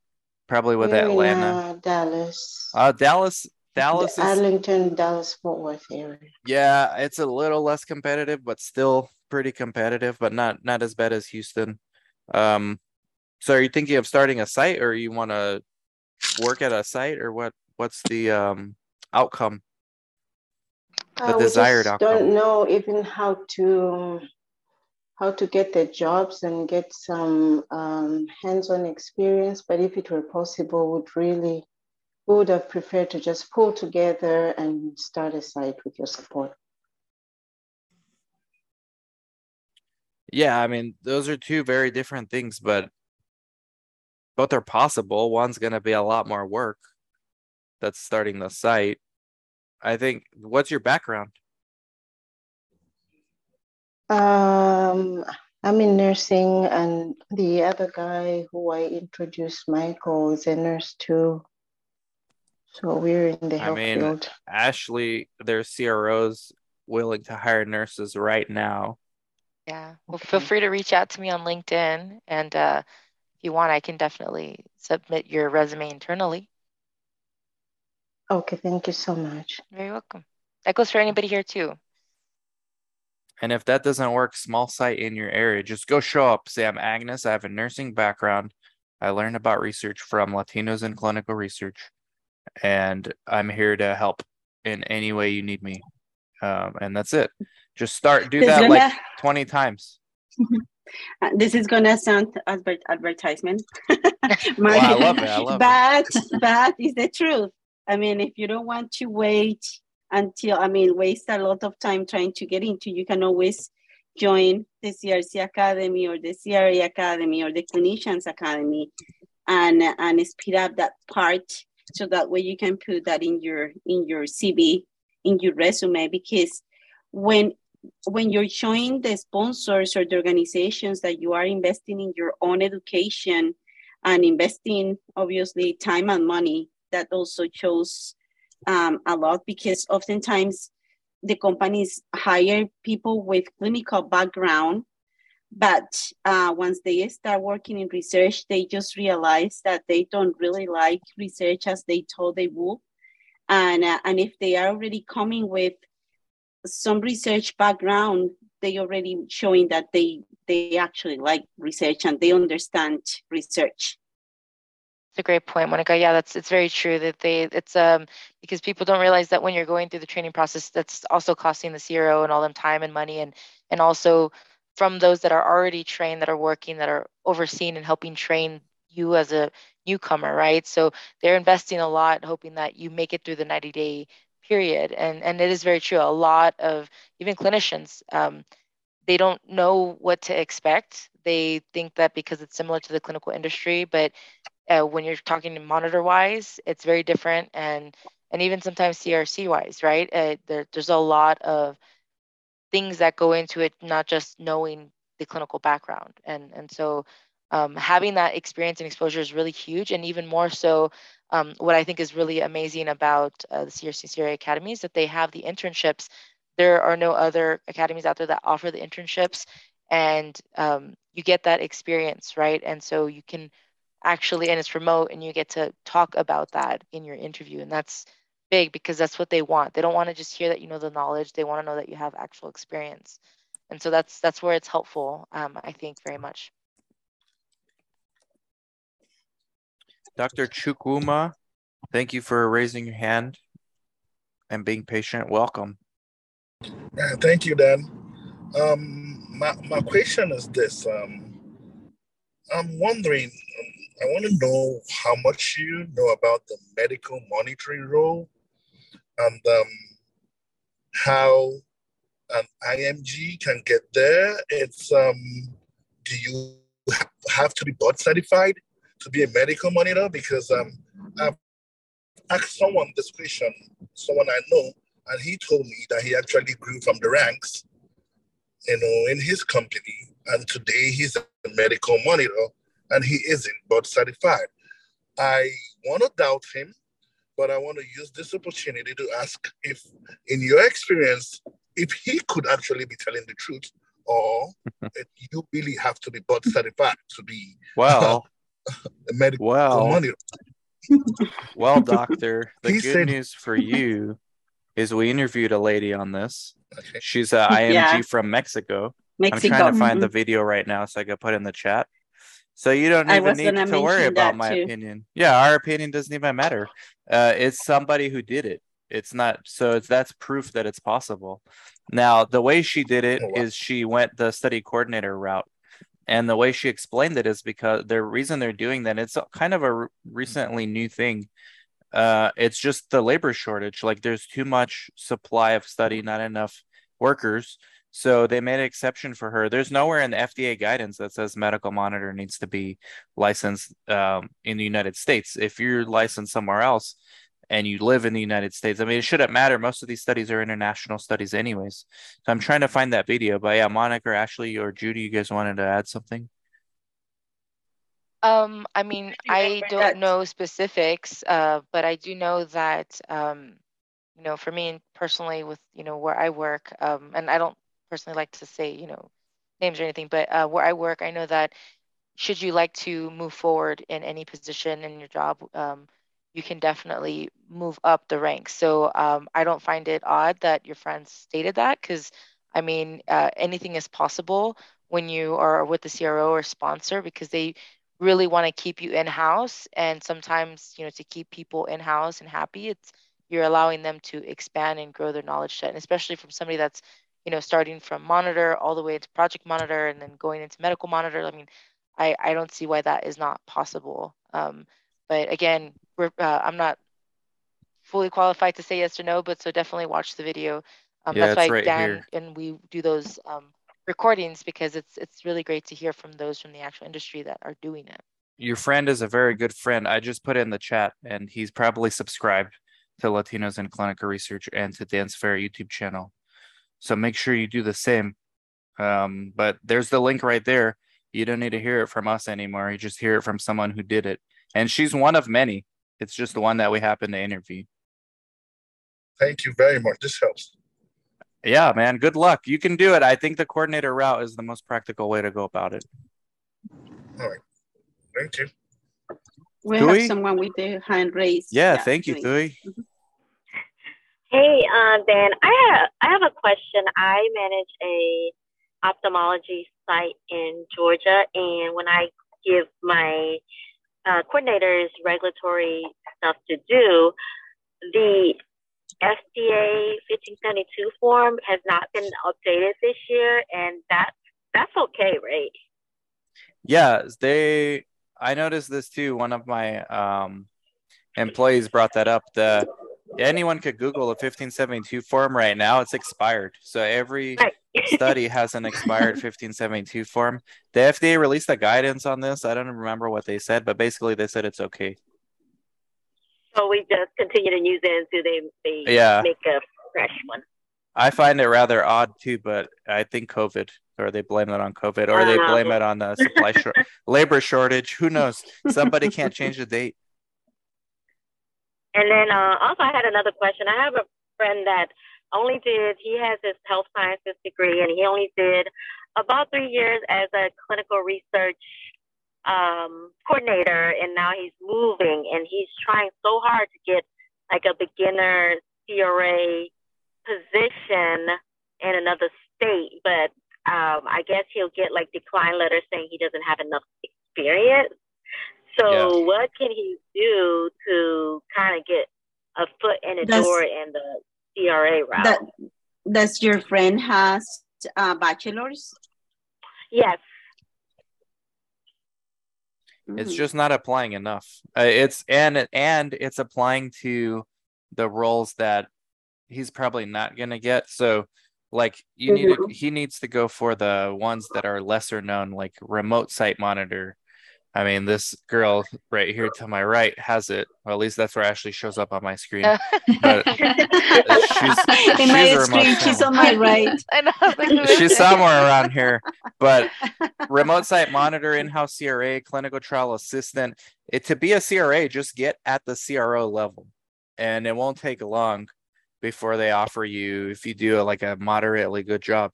Probably with We're in, Atlanta. uh, Dallas, Uh, Dallas, the Dallas is Arlington, Dallas, Fort Worth area. Yeah, it's a little less competitive, but still pretty competitive, but not not as bad as Houston. Um, so are you thinking of starting a site or you want to work at a site or what what's the um outcome? The Uh, desired outcome. don't know even how to how to get the jobs and get some um, hands-on experience. But if it were possible, would really would have preferred to just pull together and start a site with your support. Yeah, I mean, those are two very different things, but both are possible. One's going to be a lot more work. That's starting the site. I think, what's your background? Um, I'm in nursing, and the other guy who I introduced, Michael, is a nurse too. So we're in the I mean, field. Ashley, there's CROs willing to hire nurses right now. Yeah. Well, feel free to reach out to me on LinkedIn. And uh, if you want, I can definitely submit your resume internally. Okay, thank you so much. You're very welcome. That goes for anybody here too. And if that doesn't work, small site in your area, just go show up. Say, I'm Agnes. I have a nursing background. I learned about research from Latinos in clinical research, and I'm here to help in any way you need me. Um, and that's it. Just start, do This that gonna- like 20 times. Uh, this is gonna sound advert advertisement. (laughs) Well, I love it. I love it. but but it's the truth. I mean, if you don't want to wait until I mean waste a lot of time trying to get into, you can always join the CRC Academy or the CRA Academy or the Clinicians Academy and and speed up that part so that way you can put that in your in your CV, in your resume. Because when when you're showing the sponsors or the organizations that you are investing in your own education and investing obviously time and money that also shows um, a lot because oftentimes the companies hire people with clinical background but uh, once they start working in research they just realize that they don't really like research as they told they would and uh, and if they are already coming with some research background they already showing that they they actually like research and they understand research. It's a great point, Monica. Yeah, that's it's very true that they it's um because people don't realize that when you're going through the training process, that's also costing the CRO and all them time and money and and also from those that are already trained, that are working, that are overseeing and helping train you as a newcomer, right? So they're investing a lot, hoping that you make it through the 90 day period. And and it is very true. A lot of even clinicians, um, they don't know what to expect. They think that because it's similar to the clinical industry, but uh, when you're talking monitor wise, it's very different, and and even sometimes CRC wise, right? Uh, there, there's a lot of things that go into it, not just knowing the clinical background, and and so um, having that experience and exposure is really huge, and even more so. Um, what I think is really amazing about uh, the CRC CRA Academy is that they have the internships. There are no other academies out there that offer the internships, and um, you get that experience, right? And so you can actually, and it's remote, and you get to talk about that in your interview, and that's big because that's what they want. They don't want to just hear that you know the knowledge; they want to know that you have actual experience, and so that's that's where it's helpful. Um, I think very much. Dr. Chukwuma, thank you for raising your hand and being patient. Welcome. Uh, thank you, Dan. Um, my, my question is this. Um, I'm wondering, um, I want to know how much you know about the medical monitoring role and um, how an IMG can get there. It's, um, do you have to be board certified? to be a medical monitor because um, I've asked someone this question, someone I know, and he told me that he actually grew from the ranks, you know, in his company, and today he's a medical monitor, and he isn't board certified. I want to doubt him, but I want to use this opportunity to ask if, in your experience, if he could actually be telling the truth, or (laughs) you really have to be board certified to be well (laughs) medical well, money. well, doctor, (laughs) the He good said- news for you is we interviewed a lady on this. Okay. She's a IMG Yeah. from Mexico. Mexico. I'm trying to find the mhm. video right now so I can put in the chat. So you don't I even need gonna worry about my too. opinion. Yeah, our opinion doesn't even matter. Uh, it's somebody who did it. It's not so it's that's proof that it's possible. Now, the way she did it Oh, wow. is she went the study coordinator route. And the way she explained it is because the reason they're doing that, it's kind of a recently new thing. Uh, it's just the labor shortage. Like there's too much supply of study, not enough workers. So they made an exception for her. There's nowhere in the FDA guidance that says medical monitor needs to be licensed um, in the United States. If you're licensed somewhere else and you live in the United States, I mean, it shouldn't matter. Most of these studies are international studies, anyways. So I'm trying to find that video. But yeah, Monica, or Ashley, or Judy, you guys wanted to add something? Um, I mean, I don't know specifics, uh, but I do know that, um, you know, for me personally, with you know where I work, um, and I don't personally like to say you know names or anything, but uh, where I work, I know that should you like to move forward in any position in your job, um, you can definitely move up the ranks. So um, I don't find it odd that your friends stated that because I mean, uh, anything is possible when you are with the CRO or sponsor because they really want to keep you in house. And sometimes, you know, to keep people in house and happy, it's you're allowing them to expand and grow their knowledge set. And especially from somebody that's, you know, starting from monitor all the way to project monitor and then going into medical monitor. I mean, I, I don't see why that is not possible. Um, but again, we're, uh, I'm not fully qualified to say yes or no, but so definitely watch the video. Um, Yeah, that's why right Dan here. and we do those um, recordings because it's it's really great to hear from those from the actual industry that are doing it. Your friend is a very good friend. I just put in the chat, and he's probably subscribed to Latinos in Clinical Research and to Dan Sfera YouTube channel. So make sure you do the same. Um, but there's the link right there. You don't need to hear it from us anymore. You just hear it from someone who did it. And she's one of many. It's just the one that we happen to interview. Thank you very much. This helps. Yeah, man. Good luck. You can do it. I think the coordinator route is the most practical way to go about it. All right. Thank you. We Tui? have someone with their hand raised. Yeah, thank you, Tui. Thui. Hey, uh, Dan, I have I have a question. I manage a ophthalmology site in Georgia, and when I give my uh, coordinators regulatory stuff to do, the FDA 1572 form has not been updated this year, and that's that's okay, right? Yeah, they. I noticed this too. One of my um, employees brought that up. The anyone could Google the 1572 form right now. It's expired. So every (laughs) study has an expired 1572 form. The FDA released a guidance on this. I don't remember what they said, but basically they said it's okay. So we just continue to use it until they, they Yeah. make a fresh one. I find it rather odd too, but I think COVID, or they blame it on COVID, or they blame Um. it on the supply short labor shortage. Who knows? Somebody can't change the date. And then uh, also, I had another question. I have a friend that only did, he has his health sciences degree, and he only did about three years as a clinical research um, coordinator, and now he's moving and he's trying so hard to get like a beginner CRA position in another state, but um, I guess he'll get like decline letters saying he doesn't have enough experience. So what can he do to kind of get a foot in the Does- door in the CRA route? That does your friend has uh, bachelor's? yes. It's just not applying enough. Uh, it's and and it's applying to the roles that he's probably not gonna get. So like you need to, he needs to go for the ones that are lesser known, like remote site monitor. I mean, this girl right here to my right has it. Well, at least that's where Ashley shows up on my screen. Oh. But she's, (laughs) In my she's a screen, site she's on my right. (laughs) Know. I was like, who is she's somewhere around here but (laughs) remote site monitor in-house cra clinical trial assistant it to be a cra just get at the cro level and it won't take long before they offer you if you do like a moderately good job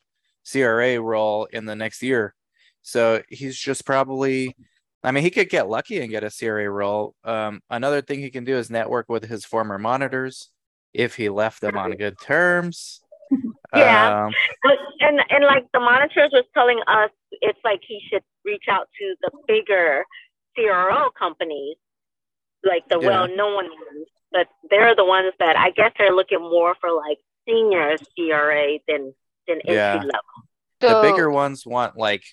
cra role in the next year so he's just probably i mean he could get lucky and get a cra role um, another thing he can do is network with his former monitors if he left them on good terms (laughs) Yeah. Um, and and like the monitors was telling us, it's like he should reach out to the bigger CRO companies, like the Yeah. well-known ones. But they're the ones that I guess they're looking more for like senior CRA than than Yeah. entry level. the bigger ones want like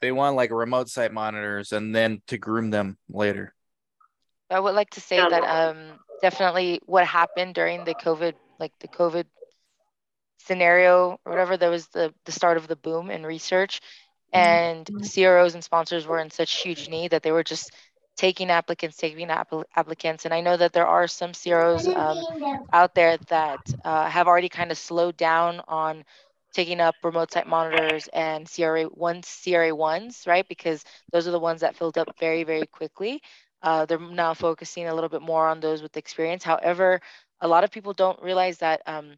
they want like remote site monitors and then to groom them later. I would like to say that um definitely what happened during the COVID, like the COVID scenario or whatever, there was the the start of the boom in research, and CROs and sponsors were in such huge need that they were just taking applicants, taking app- applicants. And I know that there are some CROs um, out there that uh, have already kind of slowed down on taking up remote site monitors and CRA ones, CRA ones, right? Because those are the ones that filled up very, very quickly. Uh, they're now focusing a little bit more on those with experience. However, a lot of people don't realize that. Um,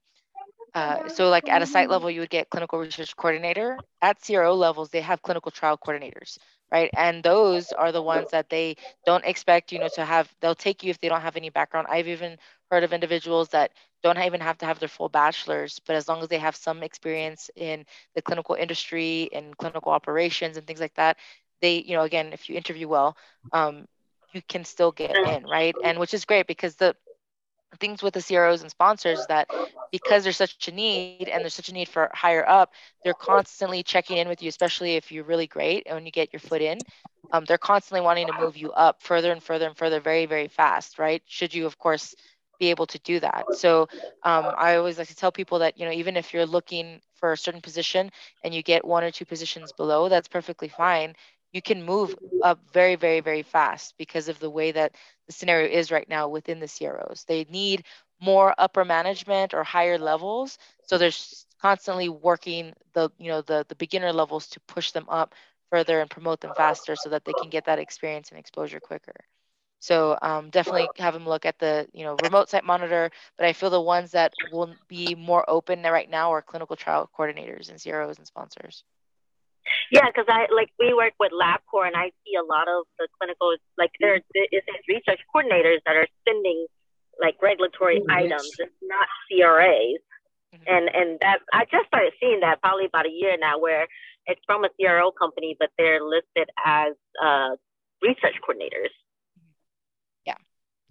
uh, so, like at a site level, you would get clinical research coordinator. At CRO levels, they have clinical trial coordinators, right? And those are the ones that they don't expect, you know, to have. They'll take you if they don't have any background. I've even heard of individuals that don't even have to have their full bachelor's, but as long as they have some experience in the clinical industry and clinical operations and things like that, they, you know, again, if you interview well, um, you can still get in, right? And which is great because the things with the CROs and sponsors that because there's such a need and there's such a need for higher up, they're constantly checking in with you, especially if you're really great and when you get your foot in. Um, they're constantly wanting to move you up further and further and further very, very fast, right? Should you, of course, be able to do that. So um, I always like to tell people that, you know, even if you're looking for a certain position and you get one or two positions below, that's perfectly fine. You can move up very, very, very fast because of the way that the scenario is right now within the CROs. They need more upper management or higher levels. So they're constantly working the, you know, the the beginner levels to push them up further and promote them faster so that they can get that experience and exposure quicker. So um, definitely have them look at the, you know, remote site monitor. But I feel the ones that will be more open right now are clinical trial coordinators and CROs and sponsors. Yeah, because I like we work with LabCorp, and I see a lot of the clinical like there is research coordinators that are sending like regulatory items. It's not CRAs. Mm-hmm. And and that I just started seeing that probably about a year now, where it's from a CRO company, but they're listed as uh, research coordinators.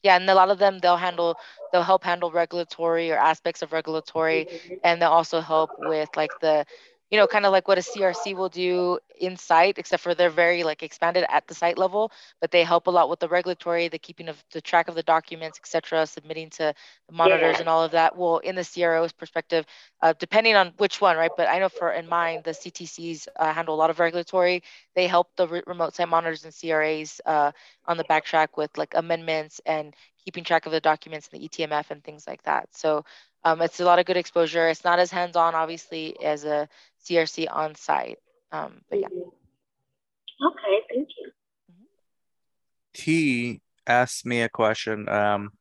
Yeah, and a lot of them they'll handle they'll help handle regulatory or aspects of regulatory, and they'll also help with like the you know, kind of like what a CRC will do in site, except for they're very like expanded at the site level, but they help a lot with the regulatory, the keeping of the track of the documents, etc., submitting to the monitors yeah. and all of that. Well, in the CRO's perspective, uh, depending on which one, right? But I know for in mine, the CTCs uh, handle a lot of regulatory. They help the re- remote site monitors and CRAs uh, on the backtrack with like amendments and keeping track of the documents in the ETMF and things like that. So um, it's a lot of good exposure. It's not as hands-on, obviously, as a CRC on site. Um, but yeah. Okay, thank you. T asked me a question um,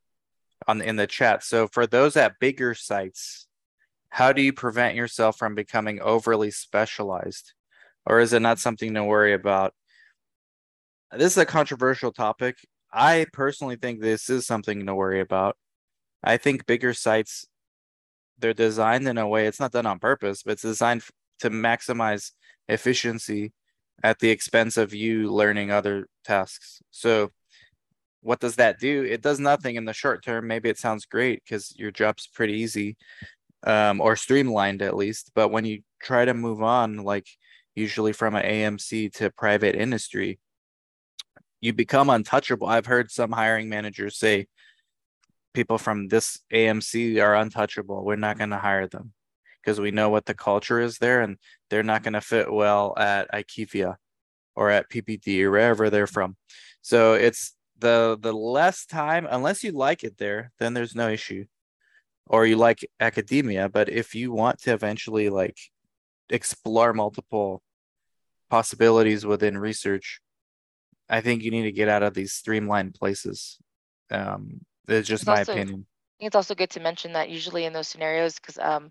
on in the chat. So for those at bigger sites, how do you prevent yourself from becoming overly specialized, or is it not something to worry about? This is a controversial topic. I personally think this is something to worry about. I think bigger sites they're designed in a way it's not done on purpose, but it's designed to maximize efficiency at the expense of you learning other tasks. So what does that do? It does nothing in the short term. Maybe it sounds great because your job's pretty easy um, or streamlined at least. But when you try to move on, like usually from an AMC to private industry, you become untouchable. I've heard some hiring managers say people from this AMC are untouchable. We're not going to hire them because we know what the culture is there and they're not going to fit well at IQVIA or at PPD or wherever they're from. So it's the the less time unless you like it there, then there's no issue. Or you like academia, but if you want to eventually like explore multiple possibilities within research, I think you need to get out of these streamlined places. Um, it's just it's my also, opinion. I think it's also good to mention that usually in those scenarios, because um,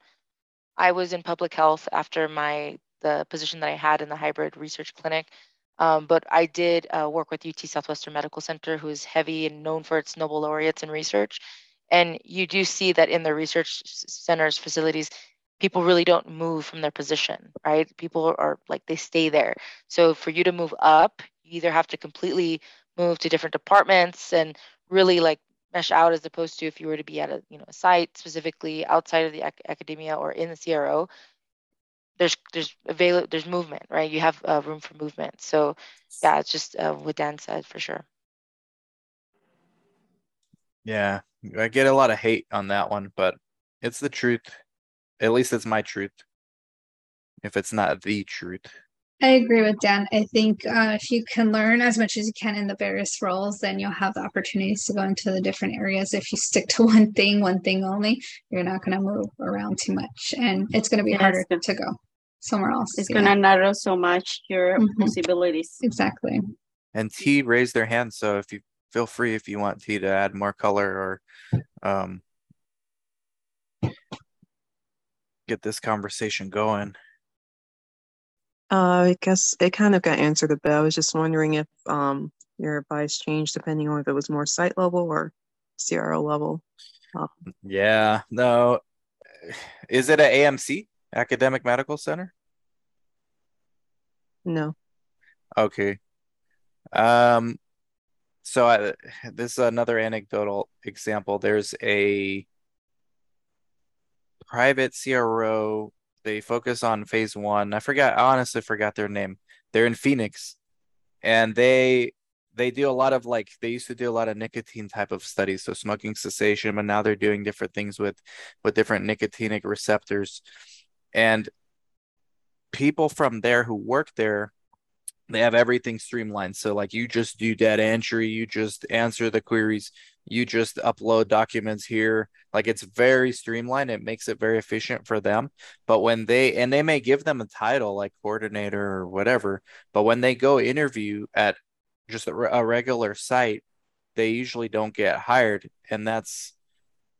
I was in public health after my the position that I had in the hybrid research clinic. Um, but I did uh, work with UT Southwestern Medical Center, who is heavy and known for its Nobel laureates in research. And you do see that in the research centers facilities, people really don't move from their position, right? People are like they stay there. So for you to move up, you either have to completely move to different departments and really like mesh out as opposed to if you were to be at a you know a site specifically outside of the ac- academia or in the CRO there's there's avail there's movement right? You have uh, room for movement. So yeah it's just uh, what Dan said for sure. Yeah I get a lot of hate on that one but it's the truth. At least it's my truth. If it's not the truth I agree with Dan. I think uh, if you can learn as much as you can in the various roles, then you'll have the opportunities to go into the different areas. If you stick to (laughs) one thing, one thing only, you're not going to move around too much, and it's going to be yes. harder to go somewhere else. It's yeah. going to narrow so much your mm-hmm. possibilities. Exactly. And T raised their hand, so if you feel free if you want T to add more color or um, get this conversation going. Uh, I guess it kind of got answered a bit. I was just wondering if um, your advice changed depending on if it was more site level or CRO level. Uh, yeah, no. Is it an AMC, Academic Medical Center? No. Okay. Um, so I, this is another anecdotal example. There's a private CRO they focus on phase one. I forgot. I honestly forgot their name. They're in Phoenix, and they they do a lot of like they used to do a lot of nicotine type of studies, so smoking cessation, but now they're doing different things with with different nicotinic receptors, and people from there who work there they have everything streamlined so like you just do data entry you just answer the queries you just upload documents here. Like it's very streamlined. It makes it very efficient for them. But when they and they may give them a title like coordinator or whatever but when they go interview at just a, a regular site they usually don't get hired. And that's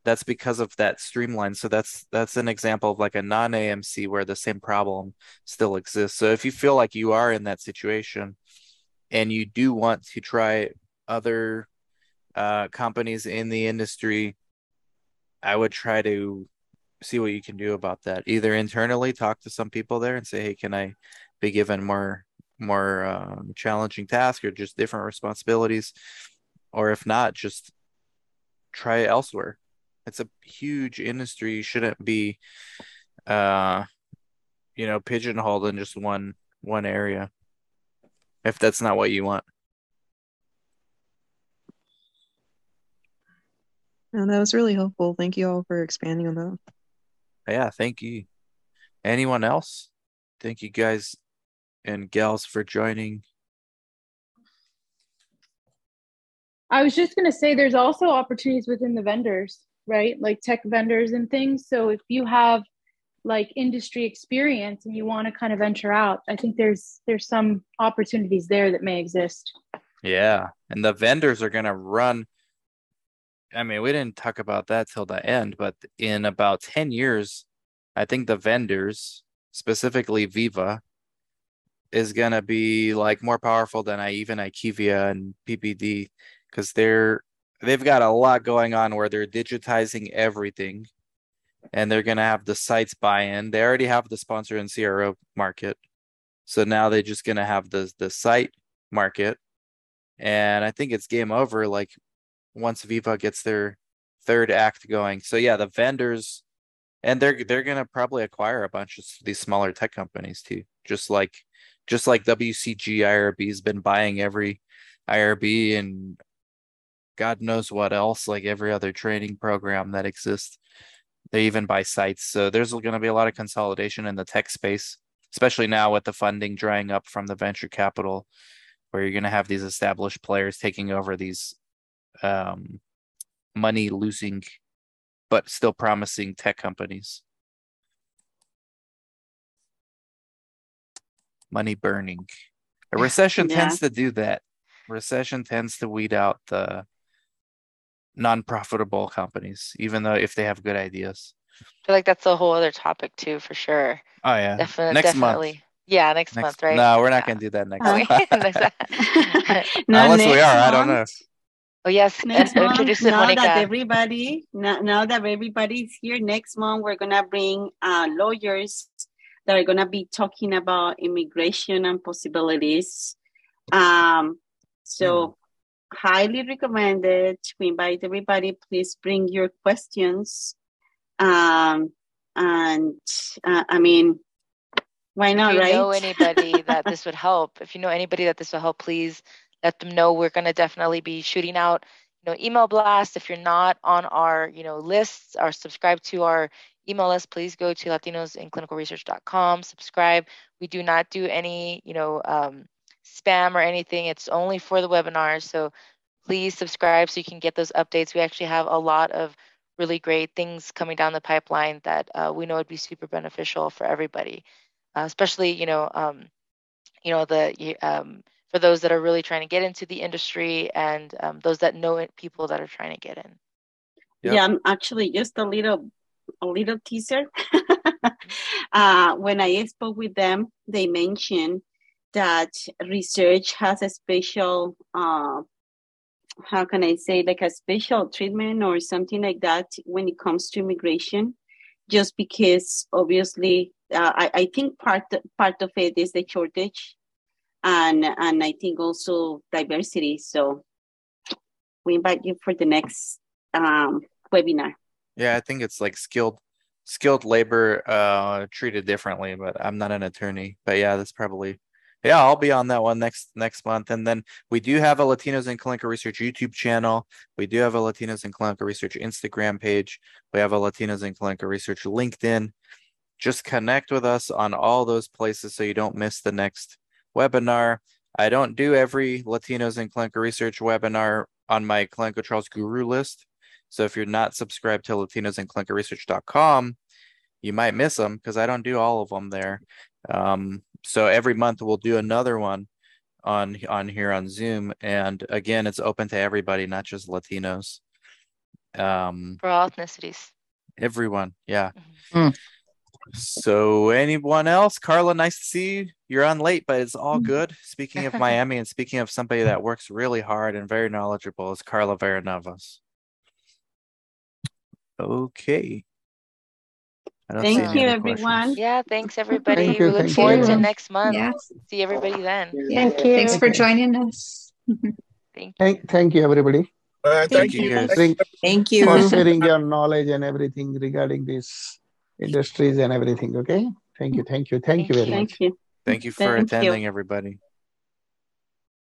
that's because of that streamline. So that's that's an example of like a non-amc where the same problem still exists. So if you feel like you are in that situation and you do want to try other uh, companies in the industry, I would try to see what you can do about that. Either internally talk to some people there and say, "Hey, can I be given more more um, challenging tasks or just different responsibilities?" Or if not, just try elsewhere. It's a huge industry. you Shouldn't be, uh, you know, pigeonholed in just one one area. If that's not what you want. No, that was really helpful. Thank you all for expanding on that. Yeah, thank you. Anyone else? Thank you guys and gals for joining. I was just going to say there's also opportunities within the vendors, right? Like tech vendors and things. So if you have like industry experience and you want to kind of venture out, I think there's there's some opportunities there that may exist. Yeah, and the vendors are going to run I mean, we didn't talk about that till the end, but in about 10 years, I think the vendors, specifically Veeva, is gonna be like more powerful than I even IQVIA and PPD because they're they've got a lot going on where they're digitizing everything and they're gonna have the sites buy in. They already have the sponsor and CRO market. So now they're just gonna have the the site market. And I think it's game over. Like once Veeva gets their third act going. So yeah, the vendors and they're they're gonna probably acquire a bunch of these smaller tech companies too. Just like just like WCG IRB has been buying every IRB and God knows what else, like every other training program that exists. They even buy sites. So there's going to be a lot of consolidation in the tech space, especially now with the funding drying up from the venture capital, where you're going to have these established players taking over these um, money losing but still promising tech companies. Money burning. A recession Yeah. tends to do that. Recession tends to weed out the non-profitable companies, even though if they have good ideas. I feel like that's a whole other topic too, for sure. Oh yeah. Definitely, Next month. Yeah, next, Next, month, right? No, we're not gonna do that next Okay. month. (laughs) Now, (laughs) Unless we next are, I don't know. Oh yes, Next and month, now Monica. that everybody, now, now that everybody's here, next month we're gonna bring uh, lawyers that are gonna be talking about immigration and possibilities. Um, so highly recommended. We invite everybody. Please bring your questions. Um, and uh, I mean, why if not, you right? know anybody that (laughs) this would help, if you know anybody that this will help, please let them know. We're gonna definitely be shooting out, you know, email blast. If you're not on our, you know, lists or subscribe to our email list, please go to latinosinclinicalresearch.com, subscribe. We do not do any, you know, um, spam or anything. It's only for the webinars. So please subscribe so you can get those updates. We actually have a lot of really great things coming down the pipeline that uh, we know would be super beneficial for everybody, uh, especially you know, um, you know the um, for those that are really trying to get into the industry and um, those that know it, people that are trying to get in. Yeah, I'm actually just a little a little teaser. (laughs) uh, when I spoke with them, they mentioned that research has a special uh, how can I say like a special treatment or something like that when it comes to immigration, just because obviously uh, I, I think part part of it is the shortage, and and I think also diversity. So we invite you for the next um, webinar. Yeah, I think it's like skilled skilled labor uh treated differently, but I'm not an attorney. But yeah, that's probably yeah, I'll be on that one next next month. And then we do have a Latinos in Clinical Research YouTube channel. We do have a Latinos in Clinical Research Instagram page. We have a Latinos in Clinical Research LinkedIn. Just connect with us on all those places so you don't miss the next webinar. I don't do every Latinos in Clinical Research webinar on my Clinical Trials Guru list. So if you're not subscribed to latinosinclinicalresearch.com, you might miss them because I don't do all of them there. Um, so every month we'll do another one on on here on Zoom, and again, it's open to everybody, not just Latinos. Um, For all ethnicities. everyone, yeah. So anyone else? Carla, nice to see you. You're on late, but it's all good. (laughs) Speaking of Miami and speaking of somebody that works really hard and very knowledgeable is Carla Veranovas. Okay. I don't see Thank you, other questions. everyone. Yeah, thanks everybody. Thank you, we look thank forward to next month. Yeah. See everybody then. Yeah. Thank you. Thanks for joining us. Thank Thank, thank you, everybody, All right, Thank thank you, you. guys. Thank- Thank for sharing your knowledge and everything regarding these industries and everything. Okay. Thank you. Thank you. Thank you very much. Thank you. Thank you for Thank you. attending, everybody.